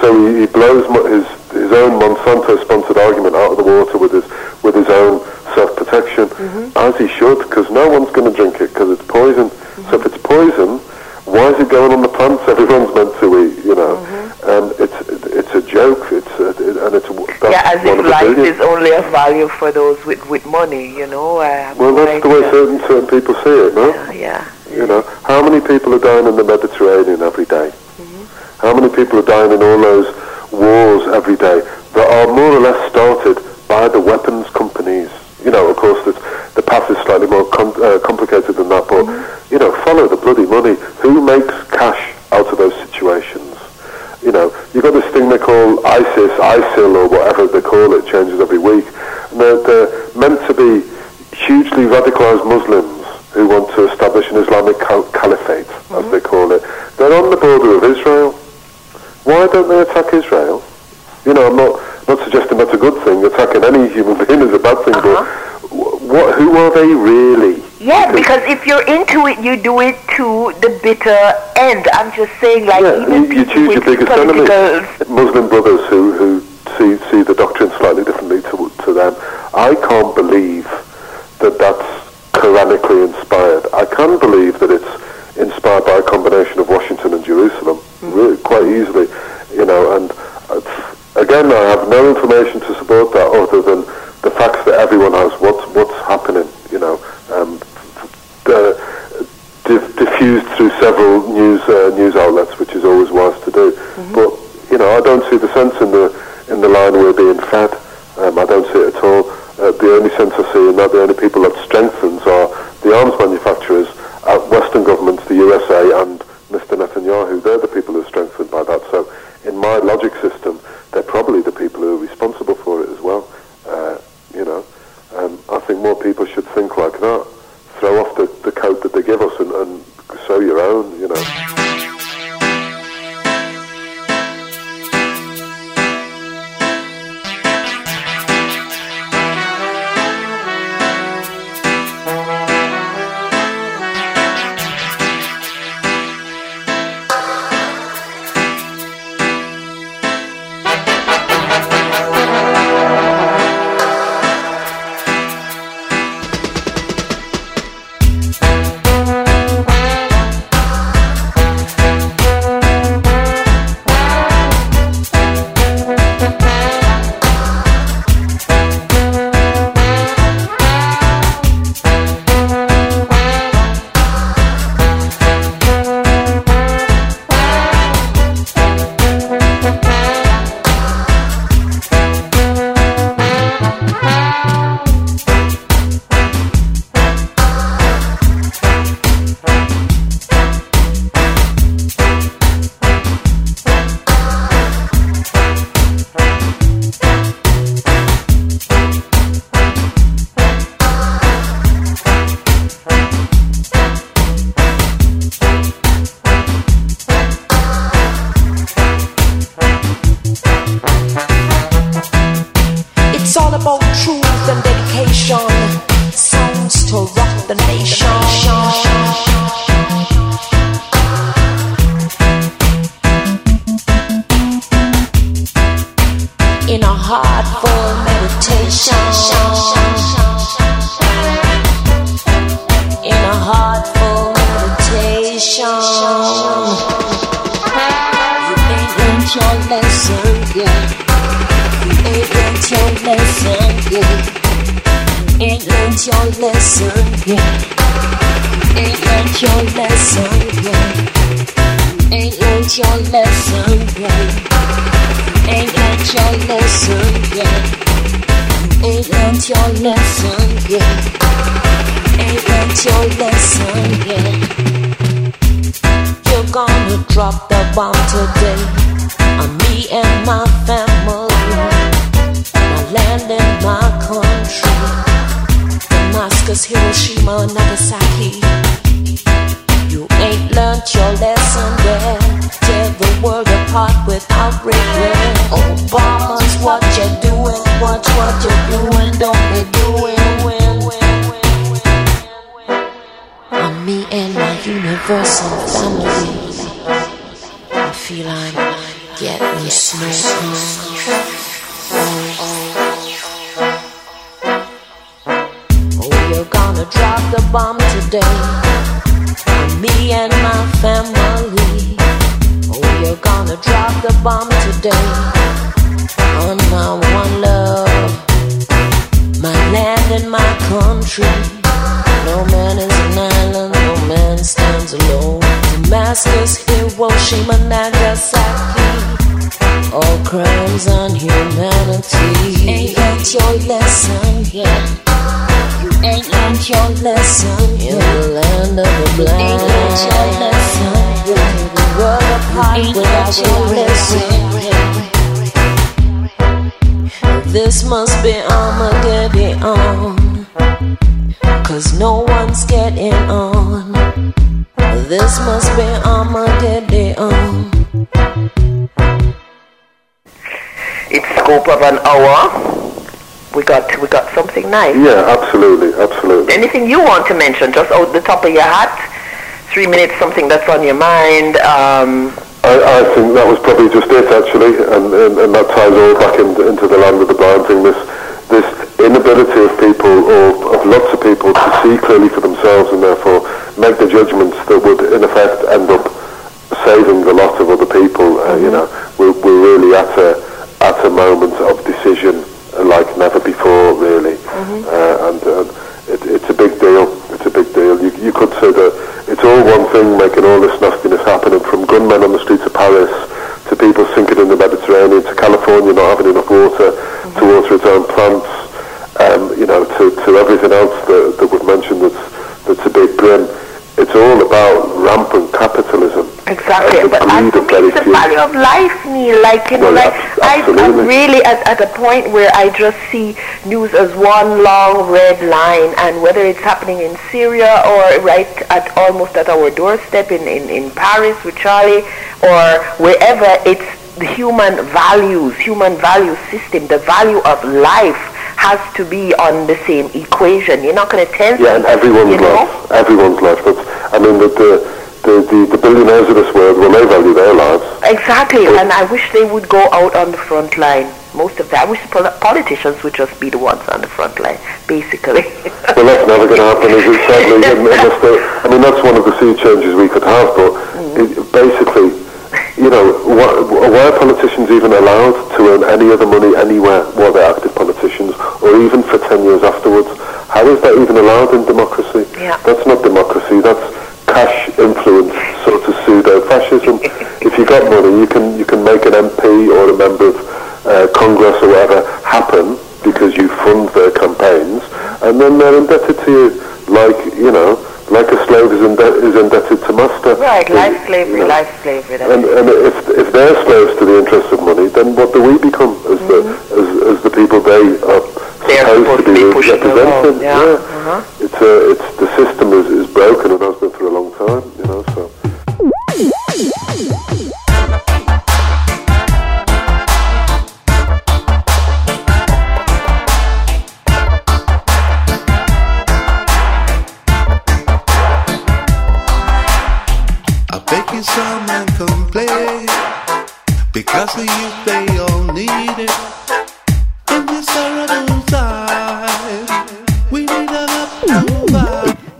S4: So he, he blows his his own Monsanto-sponsored argument out of the water with his with his own self-protection, mm-hmm. as he should, because no one's going to drink it because it's poison. So if mm-hmm. it's poison, why is it going on the plants everyone's meant to eat? You know, um, it's it's a joke. It's a, and it's
S3: Yeah, as if life
S4: billion.
S3: is only of value for those with, with money, you know. Have
S4: Well, that's the way
S3: uh,
S4: certain certain people see it, no?
S3: Yeah.
S4: You know, how many people are dying in the Mediterranean every day? How many people are dying in all those wars every day that are more or less started by the weapons companies? You know, of course, the, the path is slightly more com- uh, complicated than that, but, you know, follow the bloody money. Who makes cash out of those situations? You know, you've got this thing they call ISIS, ISIL, or whatever they call it, changes every week. And they're, they're meant to be hugely radicalized Muslims who want to establish an Islamic cal- caliphate, as they call it. They're on the border of Israel. Why don't they attack Israel? You know, I'm not, not suggesting that's a good thing. Attacking any human being is a bad thing, but uh-huh. what, who are they really?
S3: Yeah, because if you're into it, you do it to the bitter end. I'm just saying, like,
S4: Yeah,
S3: even
S4: you, you choose
S3: with
S4: your biggest enemy. Muslim brothers who, who see, see the doctrine slightly differently to, to them. I can't believe that that's Quranically inspired. I can believe that it's inspired by a combination of Washington and Jerusalem, really, quite easily. You know, and again, I have no information to support that other than the facts that everyone has. What's what's happening? You know, um, the, diff- diffused through several news uh, news outlets, which is always wise to do. But you know, I don't see the sense in the in the line we're being fed. Um, I don't see it at all. Uh, the only sense I see in that, the only people that strengthens are the arms manufacturers, Western governments, the USA, and. Are strengthened by that. So, in my logic system,
S2: Damascus, Hiroshima, Nagasaki. You ain't learned your lesson yet. Tear the world apart without regret. Obama's what you're doing, watch what you're doing, don't be doing. On me and my universal family. I feel I'm getting snow. Drop the bomb today. Me and my family. Oh, you're gonna drop the bomb today. On my one love, my land and my country. No man is an island, no man stands alone. Damascus, Hiroshima, Nagasaki. All crimes on humanity. Ain't learned your lesson yet. You ain't learned your lesson yet. In the land of the blind. Ain't learned your lesson yet. The world apart ain't without your lesson This must be Armageddon. Cause no one's getting on. This must be Armageddon.
S3: It's scope of an hour. We got we got something nice.
S4: Yeah, absolutely, absolutely.
S3: Anything you want to mention, just out the top of your hat? Three minutes, something that's on your mind. Um,
S4: I, I think that was probably just it actually, and, and, and that ties all back into, into the land of the blind thing. This this inability of people, or of lots of people, to see clearly for themselves, and therefore make the judgments that would, in effect, end up saving the lot of other people. Uh, You know, we're, we're really at a at a moment of decision uh, like never before, really, uh, and. Uh, it, it's a big deal. It's a big deal. You, you could say that it's all one thing making all this nastiness happening, from gunmen on the streets of Paris to people sinking in the Mediterranean to California not having enough water to water its own plants, um, you know, to, to everything else that, that we've mentioned that's, that's a big grin. It's all about rampant capitalism.
S3: Exactly, but I
S4: greed of
S3: think it's the value of life, Neil. Like you know, like I, I'm really at, at a point where I just see news as one long red line, and whether it's happening in Syria or right at almost at our doorstep in, in, in Paris with Charlie, or wherever, it's the human values, human value system, the value of life has to be on the same equation. You're not going to tell
S4: Yeah, and everyone's
S3: you know?
S4: life. Everyone's life. That's, I mean, the, the, the, the, the billionaires of this world, well, they value their lives.
S3: Exactly, and I wish they would go out on the front line. Most of that. I wish pol- politicians would just be the ones on the front line, basically.
S4: Well, that's never going to happen, is it? Sadly, I mean, that's one of the sea changes we could have, but mm-hmm. it, basically, you know, why, why are politicians even allowed to earn any other money anywhere while they're active politicians, or even for 10 years afterwards? How is that even allowed in democracy?
S3: Yeah.
S4: That's not democracy, that's cash influence, sort of pseudo-fascism. if you've got money, you can, you can make an MP or a member of uh, Congress or whatever happen because you fund their campaigns, and then they're indebted to you like, you know, like a slave is, inde- is indebted to master.
S3: right, life slavery,
S4: you know,
S3: life slavery. That's
S4: and, and if, if they're slaves to the interests of money, then what do we become as, the, as, as the people they are
S3: They're
S4: supposed,
S3: supposed to be pushing
S4: representing?
S3: along, yeah. Uh-huh.
S4: It's, a, it's, the system is, is broken and has been for a long time, you know, so.
S7: I beg you some and come play Because of you they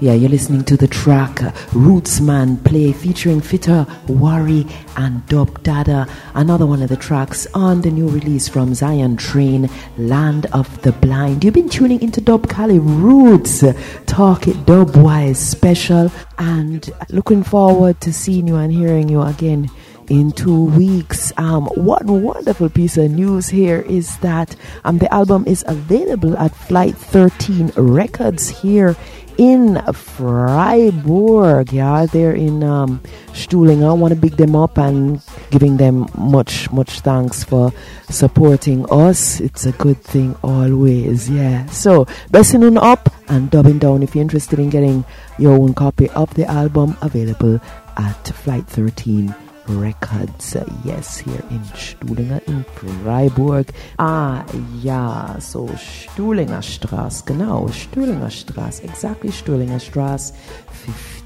S1: Yeah, you're listening to the track uh, Rootsman Play featuring Fitta Warri, and Dubdadda. Another one of the tracks on the new release from Zion Train, Land of the Blind. You've been tuning into Dub Kali Rootz, Talk It Dub Wise special, and looking forward to seeing you and hearing you again in two weeks. Um, one wonderful piece of news here is that um, the album is available at Flight 13 Records here in Freiburg. Yeah, they're in um, Stuhling. I want to big them up and giving them much, much thanks for supporting us. It's a good thing always. Yeah. So, on up and dubbing down if you're interested in getting your own copy of the album available at Flight 13 Records. Yes, here in Stuhlinger in Freiburg. Ah, ja, so Stuhlinger Straße, genau, Stuhlinger Straße, exactly Stuhlinger Straße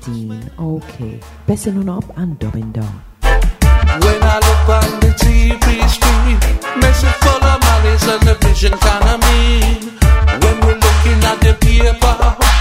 S1: 15. Okay, besser nun and dubbing down.
S7: When I look on the TV screen, message full of malice and the vision kinda mean. When we're looking at the paper,